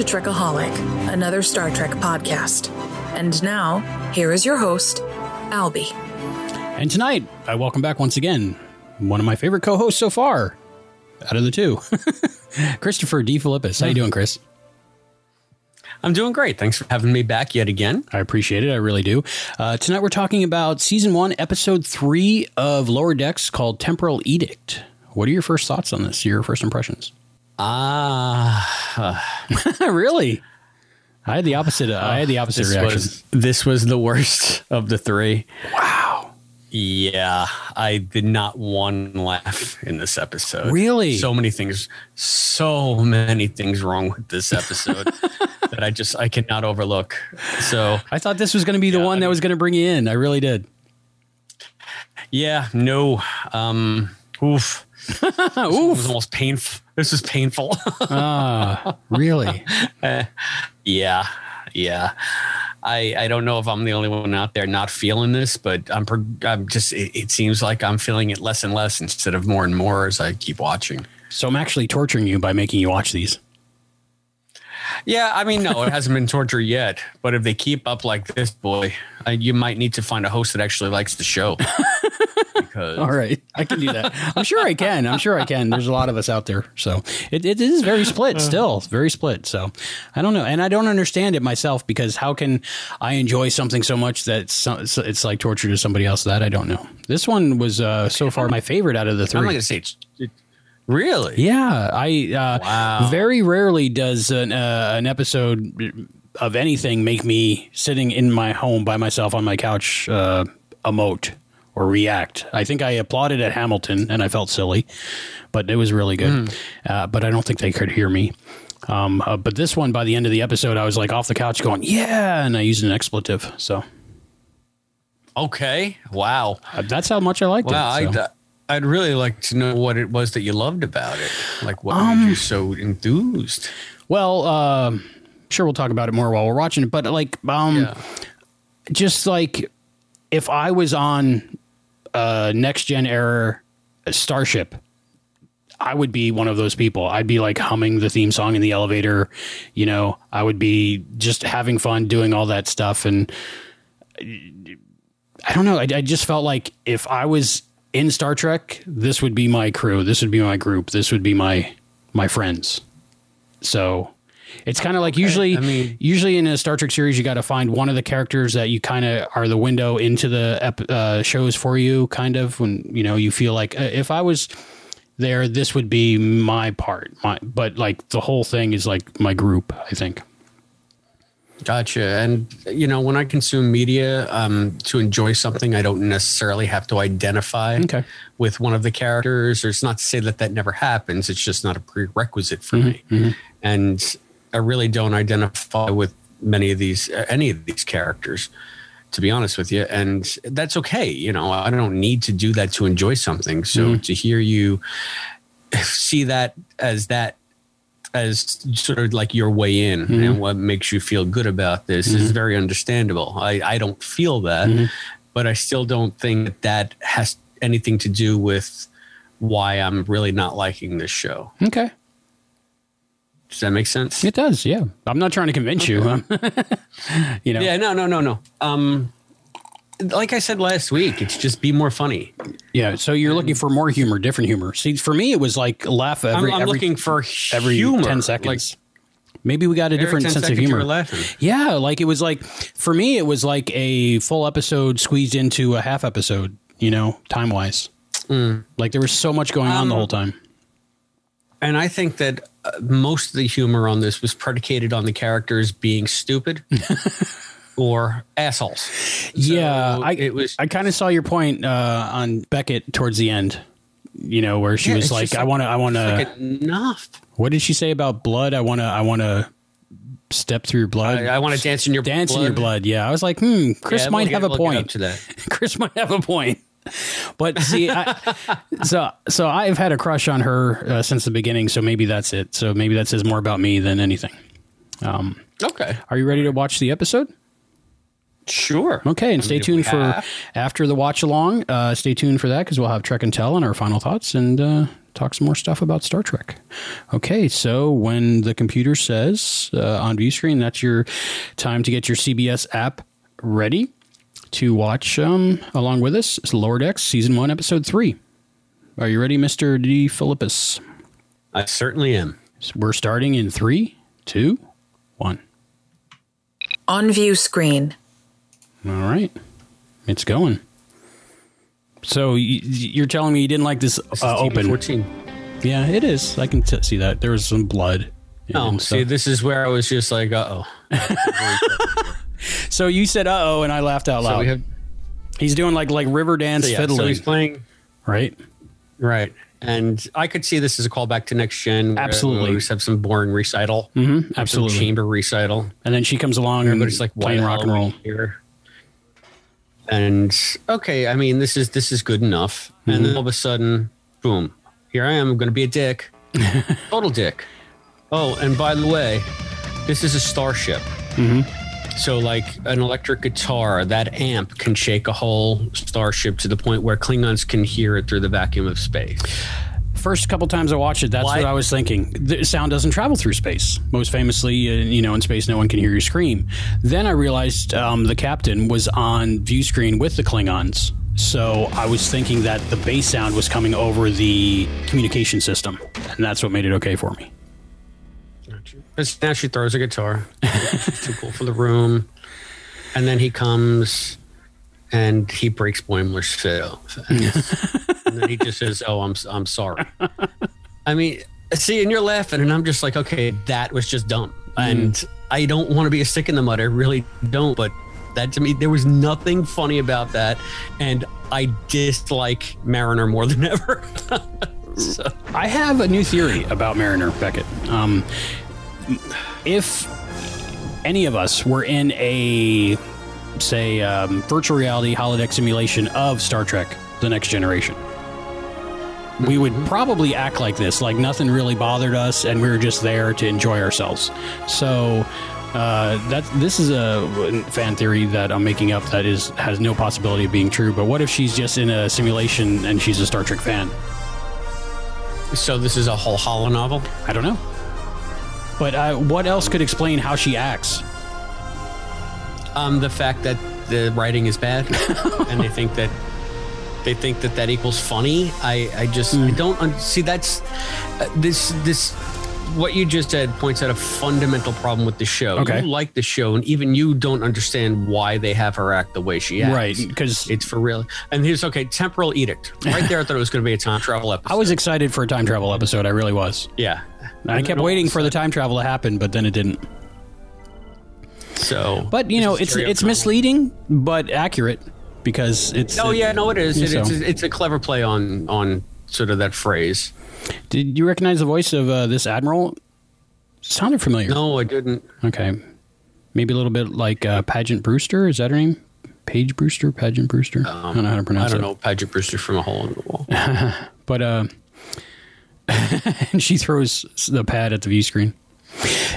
to Trekaholic, another Star Trek podcast. And now, here is your host, Albie. And tonight, I welcome back once again one of my favorite co-hosts so far, out of the two, Christopher D. Philippus. How you doing, Chris? I'm doing great. Thanks for having me back yet again. I appreciate it. I really do. Uh, tonight, we're talking about season one, episode three of Lower Decks, called Temporal Edict. What are your first thoughts on this? Your first impressions? Ah, really? I had the opposite. I had the opposite this reaction. was this was the worst of the three. wow. Yeah, I did not one laugh in this episode. Really? So many things, so many things wrong with this episode that I just I cannot overlook. So I thought this was going to be the Yeah, one I that was going to bring you in. I really did. yeah, no, um, oof, this was almost painful. This was painful. Ah, really? Yeah, yeah. I I don't know if I'm the only one out there not feeling this, but I'm I'm just it, it seems like I'm feeling it less and less instead of more and more as I keep watching. So I'm actually torturing you by making you watch these. Yeah, I mean, no, it hasn't been torture yet. But if they keep up like this, boy, uh, you might need to find a host that actually likes the show. because All right, I can do that. I'm sure I can. I'm sure I can. There's a lot of us out there, so it, it is very split. Still, It's very split. So I don't know, and I don't understand it myself because how can I enjoy something so much that so, so it's like torture to somebody else? That I don't know. This one was uh, so far my favorite out of the I'm not three. going to say it's, it, really. Yeah, I uh, Wow. very rarely does an uh, an episode of anything make me sitting in my home by myself on my couch uh, emote or react. I think I applauded at Hamilton and I felt silly, but it was really good. Uh, but I don't think they could hear me. Um, uh, but this one, by the end of the episode, I was like off the couch going, "Yeah!" and I used an expletive. So Okay. Wow. uh, that's how much I liked Wow. it. so. I'd, I'd really like to know what it was that you loved about it. Like, what Um, made you so enthused? Well, uh, sure, we'll talk about it more while we're watching it. But like, um, Yeah. just like if I was on a next gen era starship, I would be one of those people. I'd be like humming the theme song in the elevator. You know, I would be just having fun doing all that stuff. And I don't know. I, I just felt like if I was in Star Trek, this would be my crew. This would be my group. This would be my my friends. So it's kind of like usually, I mean- usually in a Star Trek series, you got to find one of the characters that you kind of are the window into the ep- uh, shows for you. Kind of when you know you feel like uh, if I was there, this would be my part. My but like the whole thing is like my group. I think. Gotcha. And you know, when I consume media um, to enjoy something, I don't necessarily have to identify Okay. with one of the characters. Or it's not to say that that never happens. It's just not a prerequisite for Mm-hmm, me. And I really don't identify with many of these, uh, any of these characters, to be honest with you. And that's okay. You know, I don't need to do that to enjoy something. So Mm-hmm. to hear you see that as that as sort of like your way in Mm-hmm. and what makes you feel good about this is very understandable. I, I don't feel that, Mm-hmm. but I still don't think that that has anything to do with why I'm really not liking this show. Okay. Does that make sense? It does. Yeah. I'm not trying to convince you. huh? you know. Yeah, no, no, no, no. Um, like I said last week, it's just be more funny. Yeah. So you're looking for more humor, different humor. See, for me, it was like laugh I'm, every I'm every looking for every humor. ten Like, seconds. Maybe we got a different sense of humor. Yeah, like it was like for me, it was like a full episode squeezed into a half episode. You know, time wise. Mm. Like there was so much going on the Um, whole time. And I think that uh, most of the humor on this was predicated on the characters being stupid or assholes. yeah, I it was I kind of saw your point uh, on Beckett towards the end. You know, where she Yeah, was it's like, "I want to, I want to." like enough. what did she say about blood? I want to, I want to step through your blood. I, I want to dance in your dance blood. in your blood. Yeah, I was like, hmm, Chris Yeah, we'll might get- have a we'll point. to that. Chris might have a point. But see, I, so so I've had a crush on her uh, since the beginning. So maybe that's it. So maybe that says more about me than anything. Um, Okay. are you ready to watch the episode? Sure. Okay, and stay mean, tuned for have- after the watch along. Uh, stay tuned for that because we'll have Trek and Tell and our final thoughts and uh, talk some more stuff about Star Trek. Okay, so when the computer says uh, on view screen, that's your time to get your CBS app ready to watch um, along with us. It's Lower Decks, Season 1, Episode 3. Are you ready, Mr. D. Philippus? I certainly am. So we're starting in three, two, one. On view screen. All right, it's going. So you're telling me you didn't like this This uh, open? 14. Yeah, it is. I can t- see that. There was some blood. Oh, see, this is where I was just like, uh oh. so you said "uh oh" and I laughed out loud. so we have, he's doing like like river dance so, yeah, so he's playing, right? right. And I could see this as a callback to Next Gen. Absolutely. We just have some boring recital. Mm-hmm, absolutely. chamber recital. And then she comes along and it's like, playing rock and roll. Here. And okay, I mean, this is this is good enough. And Mm-hmm. then all of a sudden, boom! Here I am. I'm going to be a dick, total dick. Oh, and by the way, this is a starship. Mm-hmm. So, like an electric guitar, that amp can shake a whole starship to the point where Klingons can hear it through the vacuum of space. First couple times I watched it, that's Why- what I was thinking. The sound doesn't travel through space. Most famously, uh, you know, in space, no one can hear you scream. Then I realized um, the captain was on view screen with the Klingons. So I was thinking that the bass sound was coming over the communication system, and that's what made it okay for me. Because now she throws a guitar. Too cool for the room. And then he comes and he breaks Boimler's fiddle. and then he just says, Oh, I'm, I'm sorry. I mean, see, and you're laughing, and I'm just like, Okay, that was just dumb. And I don't want to be a stick in the mud. I really don't. But that to me, there was nothing funny about that. And I dislike Mariner more than ever. so, I have a new theory about Mariner Beckett. Um, if any of us were in a, say, um, virtual reality holodeck simulation of Star Trek: The Next Generation, we would probably act like this, like nothing really bothered us, and we were just there to enjoy ourselves. So. Uh, that this is a fan theory that I'm making up that is has no possibility of being true. But what if she's just in a simulation and she's a Star Trek fan? so this is a whole holonovel. I don't know. But uh, what else could explain how she acts? Um, the fact that the writing is bad, and they think that they think that that equals funny. I, I just Hmm. I don't un- see that's uh, this this what you just said points out a fundamental problem with the show. Okay. You like the show, and even you don't understand why they have her act the way she acts. Right, because It's for real. And here's okay, temporal edict. Right there, I thought it was going to be a time travel episode. I was excited for a time travel episode. I really was. yeah. I And kept waiting for the time travel to happen, but then it didn't. So, But you know, it's it's misleading, but accurate because it's. Oh yeah, no, it is. It, it's, it's a clever play on on sort of that phrase. Did you recognize the voice of uh, this admiral? Sounded familiar. No, I didn't. Okay, maybe a little bit like uh, Pageant Brewster. Is that her name? Page Brewster, Pageant Brewster. I don't know how to Um, I pronounce don't it. know Pageant Brewster from a hole in the wall. But uh, and she throws the pad at the view screen.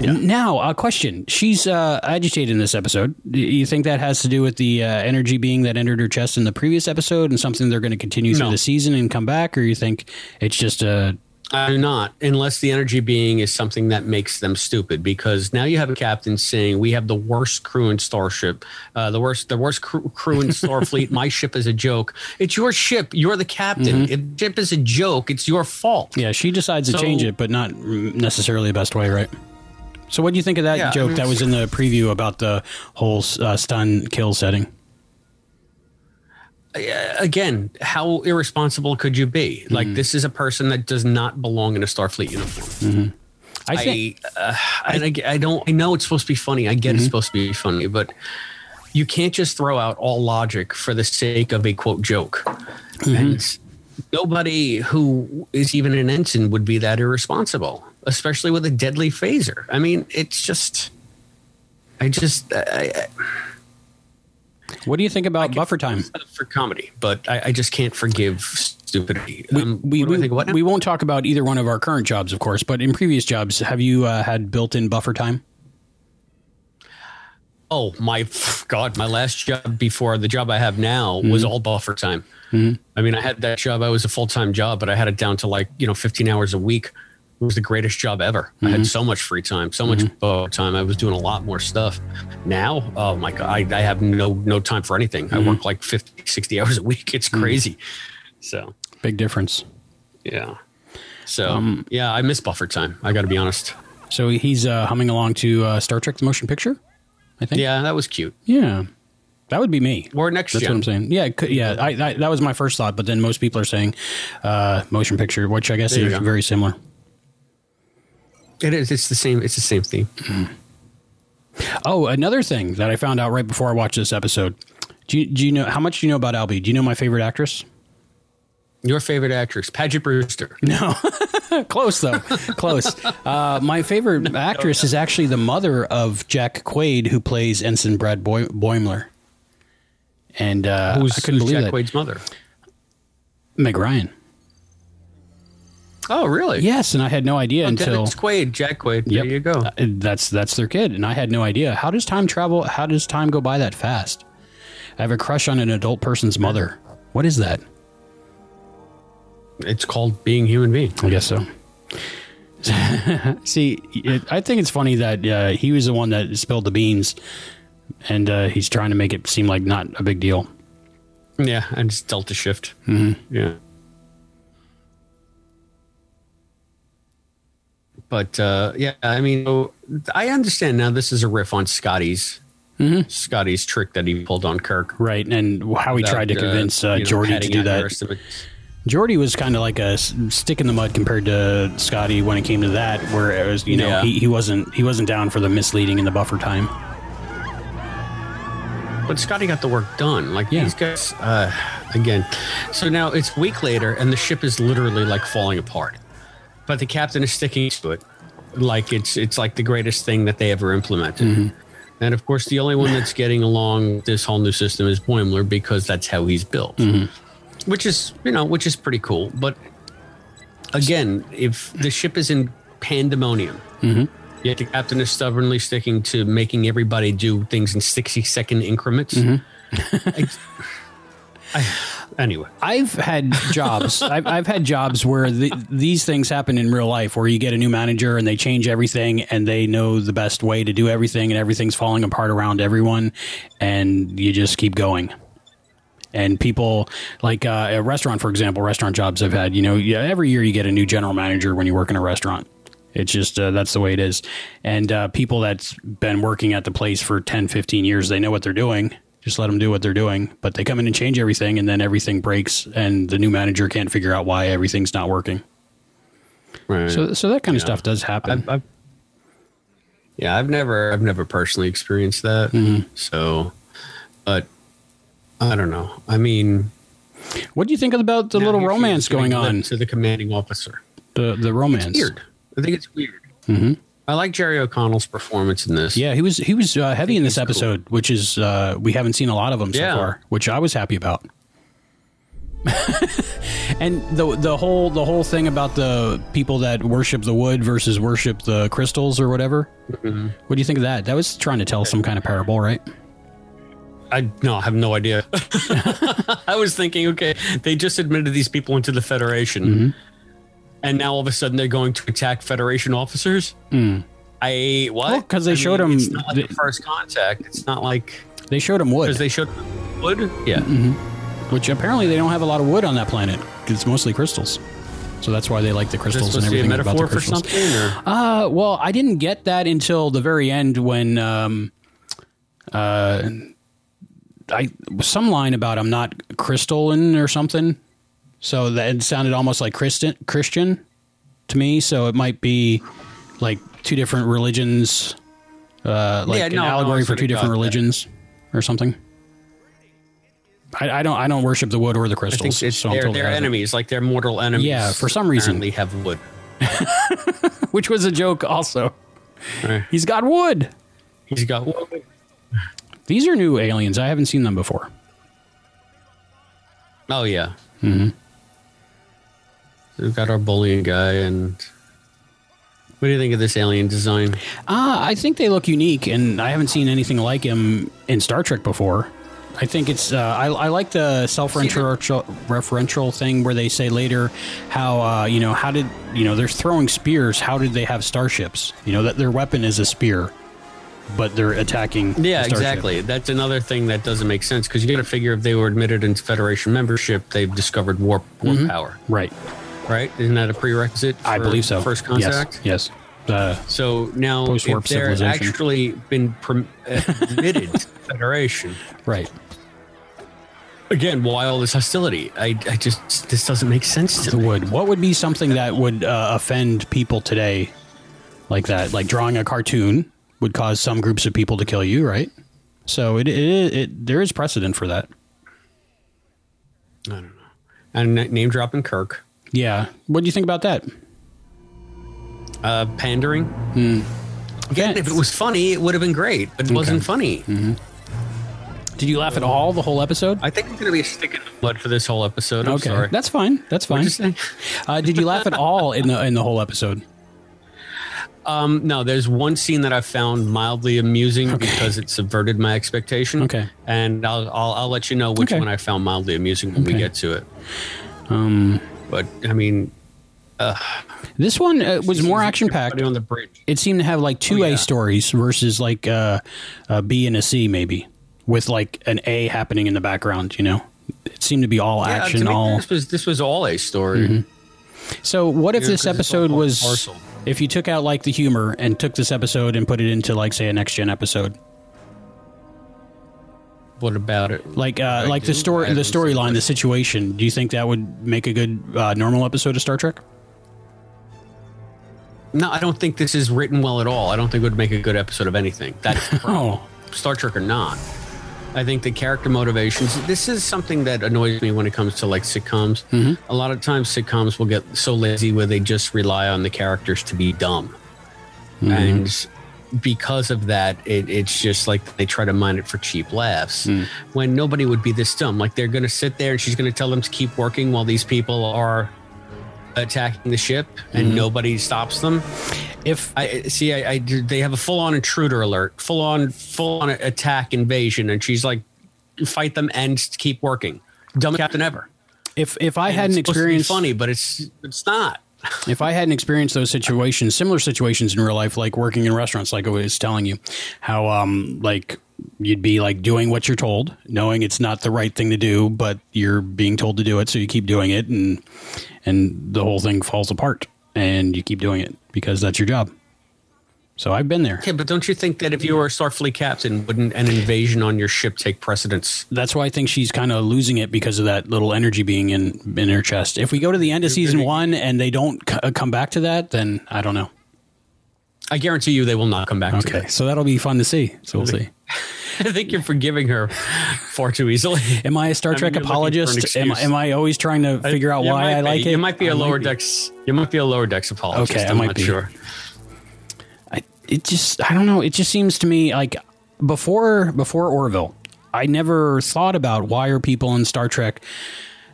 Now, a question. She's uh, agitated in this episode. Do you think that has to do with the uh, energy being that entered her chest in the previous episode and something they're going to continue through No. the season and come back? Or you think it's just a. I do not, unless the energy being is something that makes them stupid. Because now you have a captain saying we have the worst crew in Starship, uh, the worst, the worst crew, crew in Starfleet. My ship is a joke. It's your ship. You're the captain. If the ship is a joke, it's your fault. Yeah, she decides to change it, but not necessarily the best way, right? So, what do you think of that Yeah, I joke mean, that was in the preview about the whole uh, stun kill setting? Again, how irresponsible could you be? Like Mm-hmm. this is a person that does not belong in a Starfleet uniform. I think. I, uh, and I, I don't. I know it's supposed to be funny. I get Mm-hmm. it's supposed to be funny, but you can't just throw out all logic for the sake of a quote joke. Mm-hmm. And nobody who is even an ensign would be that irresponsible, especially with a deadly phaser. I mean, it's just. I just I, I, what do you think about buffer time? for comedy, but I, I just can't forgive stupidity. We, Um, we, we, we won't talk about either one of our current jobs, of course, but in previous jobs, have you uh, had built in buffer time? Oh my God! My last job before the job I have now was all buffer time. I mean, I had that job. I was a full time job, but I had it down to like you know 15 hours a week. It was the greatest job ever. I had so much free time, so much buffer time. I was doing a lot more stuff. Now, oh my God, I, I have no no time for anything. I work like 50, 60 hours a week. It's crazy. So Big difference. yeah. So yeah, I miss buffer time. I got to be honest. So he's uh, humming along to uh, Star Trek: The Motion Picture. I think. Yeah, that was cute. Yeah. That would be me. Or next That's gen. what I'm saying. Yeah, could, yeah. I, I, that was my first thought, but then most people are saying uh, motion picture, which I guess There is very similar. It is. It's the same. It's the same theme. Oh, another thing that I found out right before I watched this episode. Do you, do you know how much do you know about Albie? Do you know my favorite actress? Your favorite actress, Paget Brewster. No, close though, close. Uh, my favorite actress is actually the mother of Jack Quaid, who plays Ensign Brad Boy- Boimler. And uh, Who's, I couldn't who's believe Jack that. Quaid's mother? Meg Ryan. Oh, really? Yes, and I had no idea Oh, until Dennis Quaid, Jack Quaid. Yep. There you go. Uh, That's that's their kid, and I had no idea. How does time travel? How does time go by that fast? I have a crush on an adult person's mother. What is that? It's called being human being. I guess so. See, it, I think it's funny that uh, he was the one that spilled the beans, and uh, he's trying to make it seem like not a big deal. Yeah, and just delta shift. Mm-hmm. Yeah. But uh, yeah, I mean, I understand now. This is a riff on Scotty's Scotty's trick that he pulled on Kirk. Right, and how he tried to convince uh, know, Geordi to do that. Geordi was kind of like a stick in the mud compared to Scotty when it came to that, where it was, you know, Yeah. he, he wasn't he wasn't down for the misleading in the buffer time. But Scotty got the work done. Like Yeah. these guys, uh, again. So now it's a week later, and the ship is literally like falling apart. But the captain is sticking to it, like it's it's like the greatest thing that they ever implemented. Mm-hmm. And of course, the only one that's getting along this whole new system is Boimler because that's how he's built, Mm-hmm. which is you know which is pretty cool. But again, if the ship is in pandemonium. Mm-hmm. Yet the captain is stubbornly sticking to making everybody do things in 60 second increments. Mm-hmm. I, I, anyway, I've had jobs. I've, I've had jobs where the, these things happen in real life, where you get a new manager and they change everything, and they know the best way to do everything, and everything's falling apart around everyone, and you just keep going. And people like uh, a restaurant, for example, restaurant jobs I've had. You know, yeah, every year you get a new general manager when you work in a restaurant. It's just uh, that's the way it is. And uh, people that's been working at the place for 10, 15 years, they know what they're doing. Just let them do what they're doing. But they come in and change everything, and then everything breaks, and the new manager can't figure out why everything's not working. right. So, so that kind of stuff does happen. I've, I've, yeah, I've never, I've never personally experienced that. Mm-hmm. So, but I don't know. I mean, what do you think about the little here she is romance going on? to the commanding officer. The the romance. Weird. I think it's weird. Mm-hmm. I like Jerry O'Connell's performance in this. Yeah, he was he was uh, heavy in this he's cool. episode, which is uh, we haven't seen a lot of them Yeah. so far, which I was happy about. and the the whole the whole thing about the people that worship the wood versus worship the crystals or whatever. Mm-hmm. What do you think of that? That was trying to tell some kind of parable, right? I no, I have no idea. I was thinking, okay, they just admitted these people into the Federation, Mm-hmm. And now all of a sudden they're going to attack Federation officers. I what? Because Well, they I showed It's 'em not like the- the first contact. It's not like They showed him wood, because they showed wood. Yeah, Mm-hmm. which apparently they don't have a lot of wood on that planet. It's mostly crystals. So that's why they like the crystals and supposed to be a everything about the metaphor for crystals. something? Or? Uh, well, I didn't get that until the very end when um, uh, I some line about I'm not crystalline or something. So that it sounded almost like Christian Christian to me. So it might be like two different religions, uh, like Yeah, an no, no, allegory for two different got that. religions or something. I, I don't I don't worship the wood or the crystals. so they're, totally they're out of it. enemies, like they're mortal enemies. Yeah, for some reason. they have wood. which was a joke also. Right. He's got wood. He's got wood. These are new aliens. I haven't seen them before. Oh yeah. Mm-hmm. We've got our bullying guy, and What do you think of this alien design? Uh, I think they look unique, and I haven't seen anything like him in Star Trek before. I think it's. Uh, I, I like the self-referential referential thing where they say later how uh, you know how did you know they're throwing spears. How did they have starships? You know that their weapon is a spear, but they're attacking. Yeah, the exactly. That's another thing that doesn't make sense because you got to figure if they were admitted into Federation membership, they've discovered warp warp power, Right. Right? Isn't that a prerequisite? I believe so. First contact. Yes. Yes. Uh, So now, if they're actually been perm- admitted to Federation, right. again, why all this hostility? I, I just this doesn't make sense to It me. would. What would be something that would uh, offend people today, like that? Like drawing a cartoon would cause some groups of people to kill you, right? So it, it, it there is precedent for that. I don't know. And name dropping Kirk, Yeah. What do you think about that? uh, pandering. Again, If it was funny, it would have been great, but it wasn't funny. did you laugh at all the whole episode? I think I'm going to be a stick in the mud for this whole episode. I'm okay, sorry. that's fine. That's fine. Uh, did you laugh at all in the in the whole episode? Um, no, there's one scene that I found mildly amusing because it subverted my expectation. Okay. and I'll I'll, I'll let you know which Okay. one I found mildly amusing when we get to it. Um, but I mean, This one uh, was more action packed. On the bridge. It seemed to have like two Oh, A stories versus like uh, a B and a C, maybe with like an A happening in the background. You know, it seemed to be all Yeah, action, all. this was this was all a story. So what if Yeah, this 'cause it's all episode was if you took out like the humor and took this episode and put it into like say a next gen episode, What about it? like uh, I like the story the storyline, the situation. Do you think that would make a good uh, normal episode of Star Trek? No, I don't think this is written well at all. I don't think it would make a good episode of anything. That's. Oh, Star Trek or not. I think the character motivations. This is something that annoys me when it comes to like sitcoms. Mm-hmm. A lot of times, sitcoms will get so lazy where they just rely on the characters to be dumb, Mm-hmm. and because of that, it, it's just like they try to mine it for cheap laughs. Mm. When nobody would be this dumb, like they're going to sit there and she's going to tell them to keep working while these people are attacking the ship, and Mm-hmm. nobody stops them. if I see. I, I they have a full on intruder alert, full on full on attack invasion, and she's like, fight them and keep working. Dumbest captain ever. if if I And hadn't it's supposed to be experienced funny, but it's it's not. If I hadn't experienced those situations, similar situations in real life, like working in restaurants, like I was telling you, how um like you'd be like doing what you're told, knowing it's not the right thing to do, but you're being told to do it, so you keep doing it, and and the whole thing falls apart, and you keep doing it because that's your job. So I've been there. Yeah, but don't you think that if you were a Starfleet captain, wouldn't an invasion on your ship take precedence? That's why I think she's kind of losing it because of that little energy being in in her chest. If we go to the end of season one and they don't c- uh, come back to that, then I don't know. I guarantee you, they will not come back to Okay, that. so that'll be fun to see. So we'll see. I think you're forgiving her far too easily. Am I a Star I mean, Trek you're looking for an apologist? Am, am I always trying to figure out You why I be. like it? You might be a I lower be. decks. You might be a lower decks apologist. Okay, I I'm might not be. sure. It just I don't know. It just seems to me like before before Orville, I never thought about why are people in Star Trek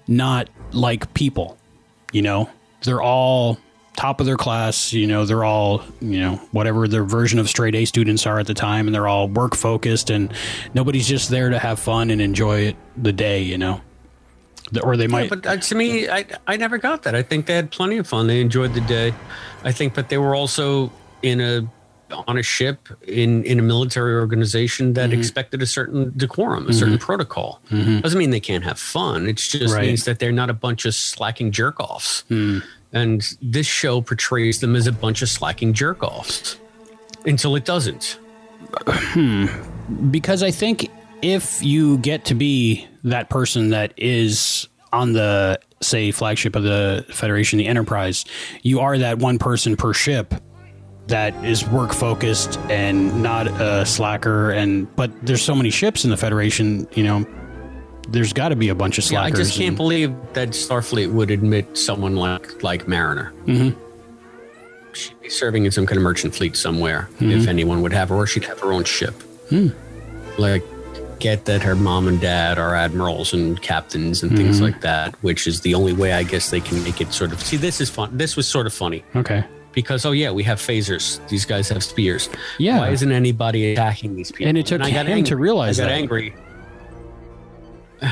not like people. You know, they're all top of their class. You know, they're all you know whatever their version of straight A students are at the time, and they're all work focused, and nobody's just there to have fun and enjoy it the day. You know. Or they Yeah, might, but uh, to me, I I never got that. I think they had plenty of fun. They enjoyed the day. I think, but they were also in a on a ship in in a military organization that Mm-hmm. expected a certain decorum, a mm-hmm. certain protocol. Mm-hmm. Doesn't mean they can't have fun. It just Right. means that they're not a bunch of slacking jerk offs. Hmm. And this show portrays them as a bunch of slacking jerk offs until it doesn't. Hmm. because I think if you get to be that person that is on the say flagship of the Federation, the Enterprise, you are that one person per ship that is work focused and not a slacker. And but there's so many ships in the Federation, you know. There's got to be a bunch of Yeah, I just can't and- believe that Starfleet would admit someone like like Mariner. Mm-hmm. She'd be serving in some kind of merchant fleet somewhere, if mm-hmm. anyone would have her, or she'd have her own ship. Hmm. Like, get that her mom and dad are admirals and captains and things mm-hmm. like that, which is the only way I guess they can make it sort of. See, this is fun. This was sort of funny okay. Because oh yeah, we have phasers. These guys have spears. Yeah. Why isn't anybody attacking these people? And it took I got him angry. to realize I got that. angry.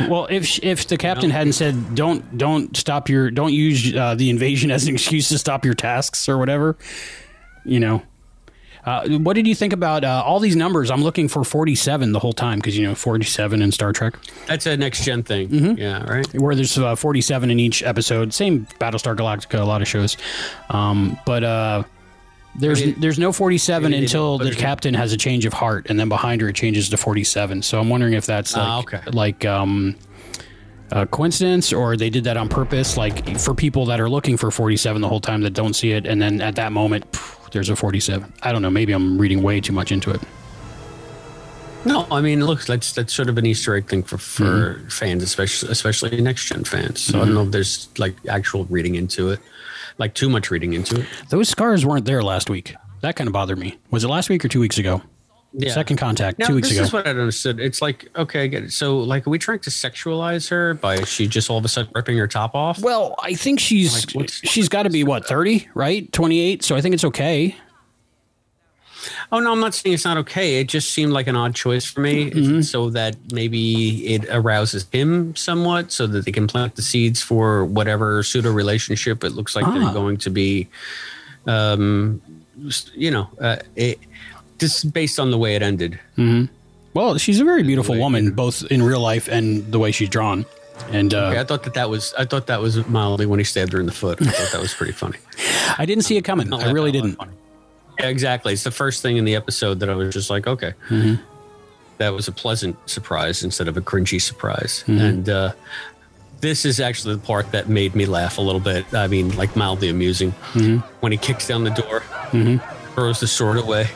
Well, if if the captain hadn't said don't don't stop your don't use uh, the invasion as an excuse to stop your tasks or whatever, you know. Uh, what did you think about uh, all these numbers? I'm looking for 47 the whole time because you know 47 in Star Trek, That's a next gen thing. Mm-hmm. Yeah, right. where there's uh, 47 in each episode. Same Battlestar Galactica, a lot of shows, um, but uh, there's there's no 47 maybe they until the captain has a change of heart, and then behind her it changes to 47. So I'm wondering if that's like Ah, okay. like um, a coincidence or they did that on purpose, like for people that are looking for 47 the whole time that don't see it, and then at that moment phew, there's a 47. I don't know. Maybe I'm reading way too much into it. No, I mean, look, that's that's sort of an Easter egg thing for for Mm-hmm. fans, especially especially next gen fans. So I don't know if there's like actual reading into it, like too much reading into it. Those scars weren't there last week. That kind of bothered me. Was it last week or two weeks ago? Yeah. Second contact, Now, two weeks this ago. is what I understood. It's like, okay, I get it. So, like, are we trying to sexualize her by she just all of a sudden ripping her top off? Well, I think she's Like, what's- she's got to be what thirty, right? Twenty eight. So I think it's okay. Oh no, I'm not saying it's not okay. It just seemed like an odd choice for me, Mm-hmm. so that maybe it arouses him somewhat, so that they can plant the seeds for whatever pseudo relationship it looks like Ah. they're going to be. Um, you know, uh, it just based on the way it ended. Well, she's a very beautiful woman, both in real life and the way she's drawn. And uh, Okay, I thought that that was I thought that was mildly when he stabbed her in the foot. I thought that was pretty funny. I didn't see it coming. I really didn't. Yeah, exactly. It's the first thing in the episode that I was just like, okay, Mm-hmm. that was a pleasant surprise instead of a cringy surprise. Mm-hmm. And uh, this is actually the part that made me laugh a little bit. I mean, like mildly amusing Mm-hmm. when he kicks down the door, throws the sword away,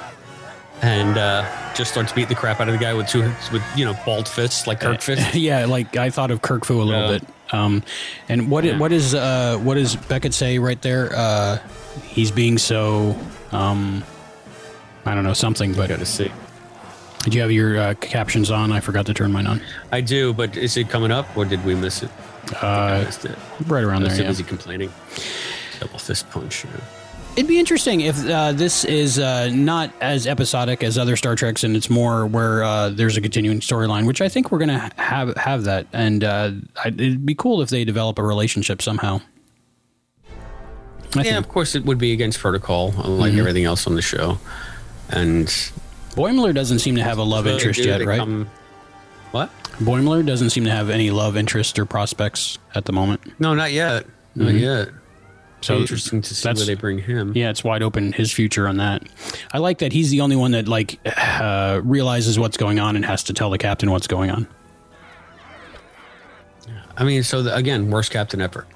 and uh, just starts beating the crap out of the guy with two with you know bald fists like Kirk fists. yeah, like I thought of Kirk Fu a little Yeah. bit. Um, and what Yeah. what is uh, what does Beckett say right there? Uh, he's being so um, I don't know something. But Got to see. did you have your uh, captions on? I forgot to turn mine on. I do, but is it coming up or did we miss it? I Uh, missed it. right around I there. Yeah. busy complaining. Double fist punch. yeah. It'd be interesting if uh, this is uh, not as episodic as other Star Treks, and it's more where uh, there's a continuing storyline, which I think we're going to have have that, and uh, I- it'd be cool if they develop a relationship somehow. I Yeah, think of course it would be against protocol, like Mm-hmm. everything else on the show. And Boimler doesn't seem to have a love interest yet, right? what? Boimler doesn't seem to have any love interest or prospects at the moment. No, not yet. Not yet. Mm-hmm. So So interesting to see where they bring him. Yeah, it's wide open his future on that. I like that he's the only one that like uh, realizes what's going on and has to tell the captain what's going on. I mean, so the, again, worst captain ever.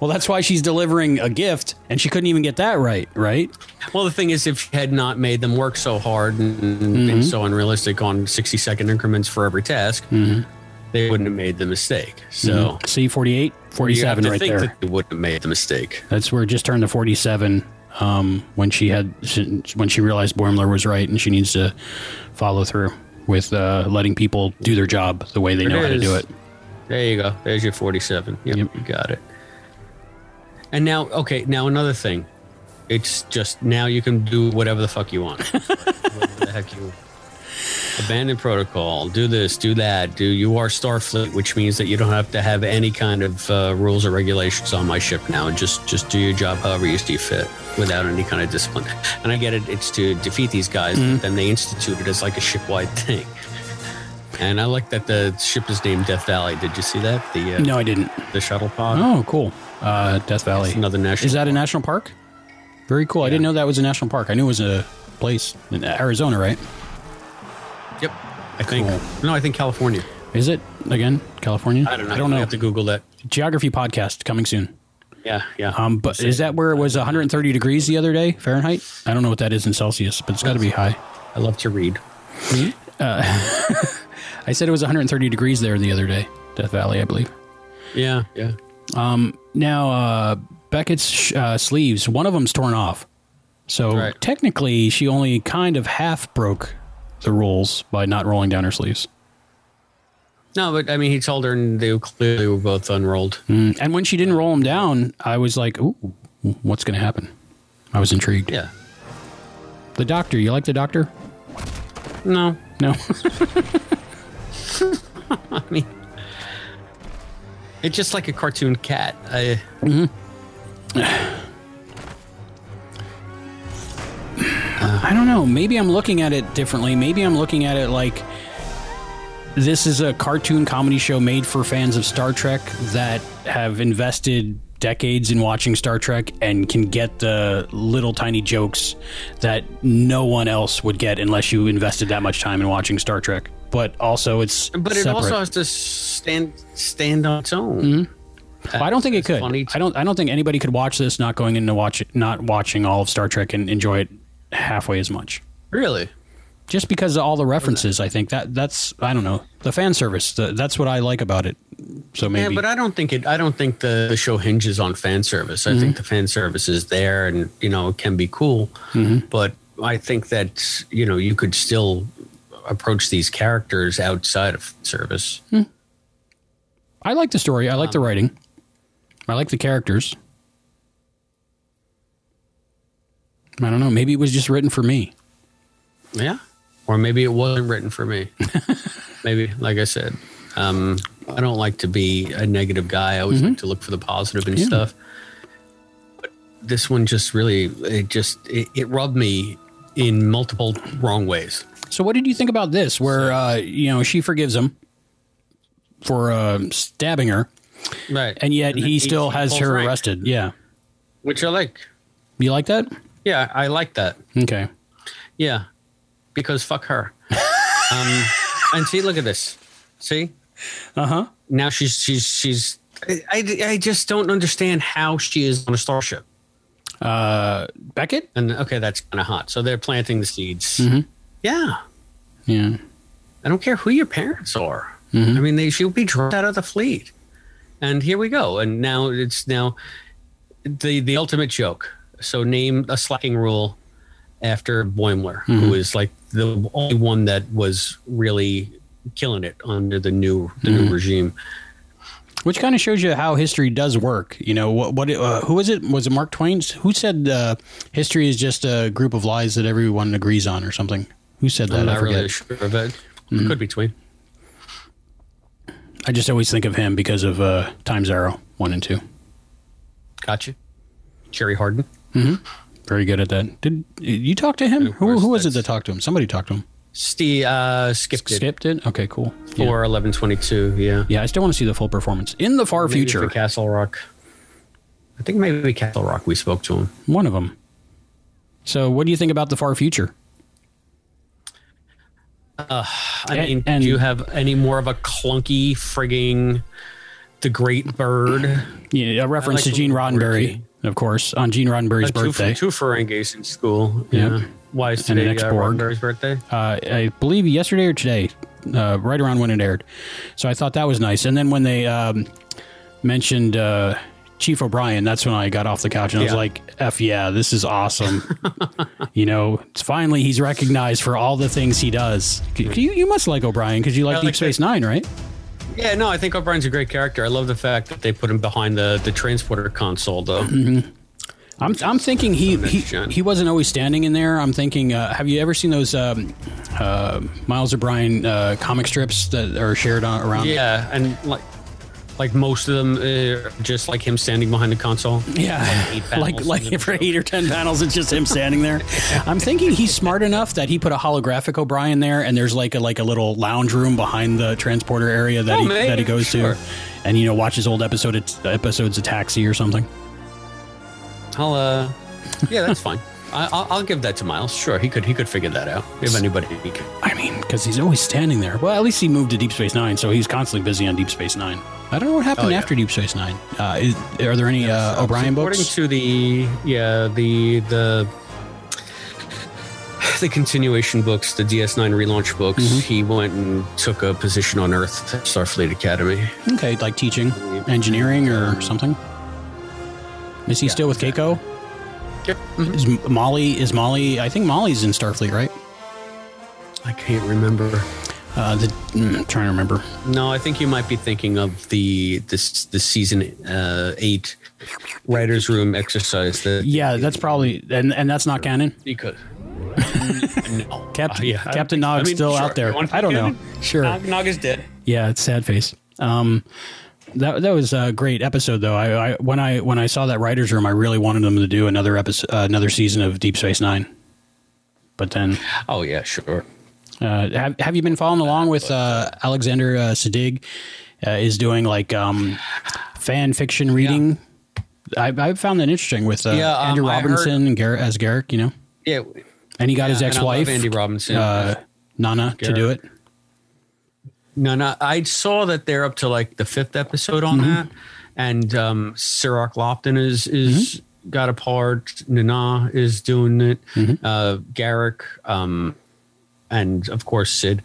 Well, that's why she's delivering a gift, and she couldn't even get that right, right? well, the thing is, if she had not made them work so hard and Mm-hmm. been so unrealistic on sixty second increments for every task, Mm-hmm. They wouldn't have made the mistake. So C 48, you have 47 to right there. that they wouldn't have made the mistake. That's where it just turned to 47 um, when she had when she realized Boimler was right, and she needs to follow through with uh, letting people do their job the way they know how to do it. There you go. There's your 47. Yep, Yep. you got it. And now, okay, now another thing. It's just now you can do whatever the fuck you want. whatever the heck you abandon protocol, do this, do that, do you are Starfleet, which means that you don't have to have any kind of uh, rules or regulations on my ship now. Just just do your job however you see fit without any kind of discipline. And I get it, it's to defeat these guys, Mm-hmm. but then they institute it as like a ship-wide thing. And I like that the ship is named Death Valley. Did you see that? The uh, No, I didn't. the shuttle pod. Oh, cool. Uh, Death Valley. It's another national. Is that a national park? Very cool. I didn't know that was a national park. I knew it was a place in Arizona, right? I think. Cool. No, I think California. Is it again California? I don't know. I don't know. I have to Google that. Geography podcast coming soon. Yeah, yeah. Um, but is that where it was 130 degrees the other day Fahrenheit? I don't know what that is in Celsius, but it's got to be high. I love to read. I said it was 130 degrees there the other day, Death Valley, I believe. Yeah, yeah. Now, uh, Beckett's sh- uh, sleeves, one of them's torn off. So Right. technically, she only kind of half broke the rules by not rolling down her sleeves. No, but I mean, he told her, and they clearly were both unrolled. Mm, And when she didn't roll them down, I was like, "Ooh, What's going to happen? I was intrigued. Yeah. The Doctor. You like the Doctor? No. No. I mean, it's just like a cartoon cat. I, I don't know. Maybe I'm looking at it differently. Maybe I'm looking at it like this is a cartoon comedy show made for fans of Star Trek that have invested decades in watching Star Trek and can get the little tiny jokes that no one else would get unless you invested that much time in watching Star Trek. But also, it's but it separate. also has to stand stand on its own. Mm-hmm. Well, I don't think it could. funny I don't. I don't think anybody could watch this not going into watch it, not watching all of Star Trek and enjoy it halfway as much. Really? Just because of all the references, I think that that's I don't know the fan service. The, that's what I like about it. So maybe Yeah, but I don't think it. I don't think the, the show hinges on fan service. I Mm-hmm. think the fan service is there, and you know it can be cool. Mm-hmm. But I think that you know you could still approach these characters outside of service. I like the story. I like the writing. I like the characters. I don't know. Maybe it was just written for me. Yeah, or maybe it wasn't written for me. maybe, like I said, um, I don't like to be a negative guy. I always like to look for the positive and Mm-hmm. Yeah. stuff. But this one just really, it just it, it rubbed me in multiple wrong ways. So, what did you think about this? Where uh, you know she forgives him for uh, stabbing her, Right, and yet then he still has her rank, arrested. Yeah, which I like. you like that? Yeah, I like that. Okay. Yeah, because fuck her. um, and see, look at this. See, Uh huh. now she's she's she's. I, I, I just don't understand how she is on a starship. Uh, Beckett. And okay, that's kind of hot. So they're planting the seeds. Mhm. Yeah, Yeah. I don't care who your parents are. Mhm. I mean, they she'll be dropped out of the fleet. And here we go. And now it's now the the ultimate joke. So name a slacking rule after Boimler, who is like the only one that was really killing it under the new the new regime. Which kind of shows you how history does work. You know what? What? Uh, who was it? Was it Mark Twain? Who said uh, history is just a group of lies that everyone agrees on, or something? Who said that? I'm not forget. really sure of it. It could be Twain. I just always think of him because of uh, Times Arrow one and two. Gotcha. Jerry Hardin Very good at that. Did you talk to him? Who, who was it that talked to him? Somebody talked to him. Steve uh, skipped it Skip did. Okay, cool. Yeah. for eleven twenty two. Yeah. yeah, I still want to see the full performance in the far Maybe future. for Castle Rock. I think maybe Castle Rock. We spoke to him. One of them. So, what do you think about the far future? I And- mean, and- do you have any more of a clunky frigging the Great Bird? Yeah, a reference like to Gene Roddenberry, of course, on Gene Roddenberry's Uh, two, birthday. two Ferengis in school. Yeah. Yeah. Why is And an today uh, Roddenberry's birthday? uh, I believe yesterday or today, uh, right around when it aired. So I thought that was nice. And then when they um, mentioned uh, Chief O'Brien, that's when I got off the couch and I was like, "F yeah, this is awesome!" you know, it's finally he's recognized for all the things he does. You, you must like O'Brien because you like I Deep Space Nine, right? Yeah, no, I think O'Brien's a great character. I love the fact that they put him behind the, the transporter console, though. I'm, I'm thinking he, he he wasn't always standing in there. I'm thinking, uh, have you ever seen those um, uh, Miles O'Brien uh, comic strips that are shared on, around? Yeah, and like like most of them, uh, just like him standing behind the console. Yeah, eight like like for eight or ten panels, it's just him standing there. I'm thinking he's smart enough that he put a holographic O'Brien there, and there's like a like a little lounge room behind the transporter area that Oh, he that he goes sure. to, and you know watches old episode episodes of Taxi or something. I'll uh, yeah, that's fine. I, I'll, I'll give that to Miles. Sure, he could he could figure that out if anybody he could. I mean, because he's always standing there. Well, at least he moved to Deep Space Nine, so he's constantly busy on Deep Space Nine. I don't know what happened Oh, yeah. after Deep Space Nine. Uh, is, are there any uh, O'Brien According books? According to the yeah the the the continuation books, the DS9 relaunch books, Mm-hmm. he went and took a position on Earth at Starfleet Academy. okay, like teaching, engineering, or something. Is he Yeah, still with Keiko? Yep. Is Molly? Is Molly? I think Molly's in Starfleet, right? I can't remember. Uh, the, mm, I'm trying to remember. No, I think you might be thinking of the this the season uh, eight writers' room exercise. That Yeah, that's probably and and that's not canon. because no, Captain Uh, yeah, Captain I mean, still sure. out there. You want to I don't know. Sure. Nog, Nog is dead. Yeah, it's sad face. Um, that that was a great episode though. I, I when I when I saw that writers room, I really wanted them to do another episode, uh, another season of Deep Space Nine. But then, Oh yeah, sure. Uh, have have you been following along with uh, Alexander uh, Siddig? Uh, is doing like um, fan fiction reading. I, I found that interesting with uh, Yeah, um, Andrew I heard- Robinson and Garrett as Garak. You know, Yeah, and he got his Yeah, love ex-wife Andy Robinson. uh, Nana, to do it. No, no. I saw that they're up to like the fifth episode on Mm-hmm. that, and um, Cirroc Lofton is is Mm-hmm. got a part. Nana is doing it. Mm-hmm. Uh, Garak. Um, and of course Sid.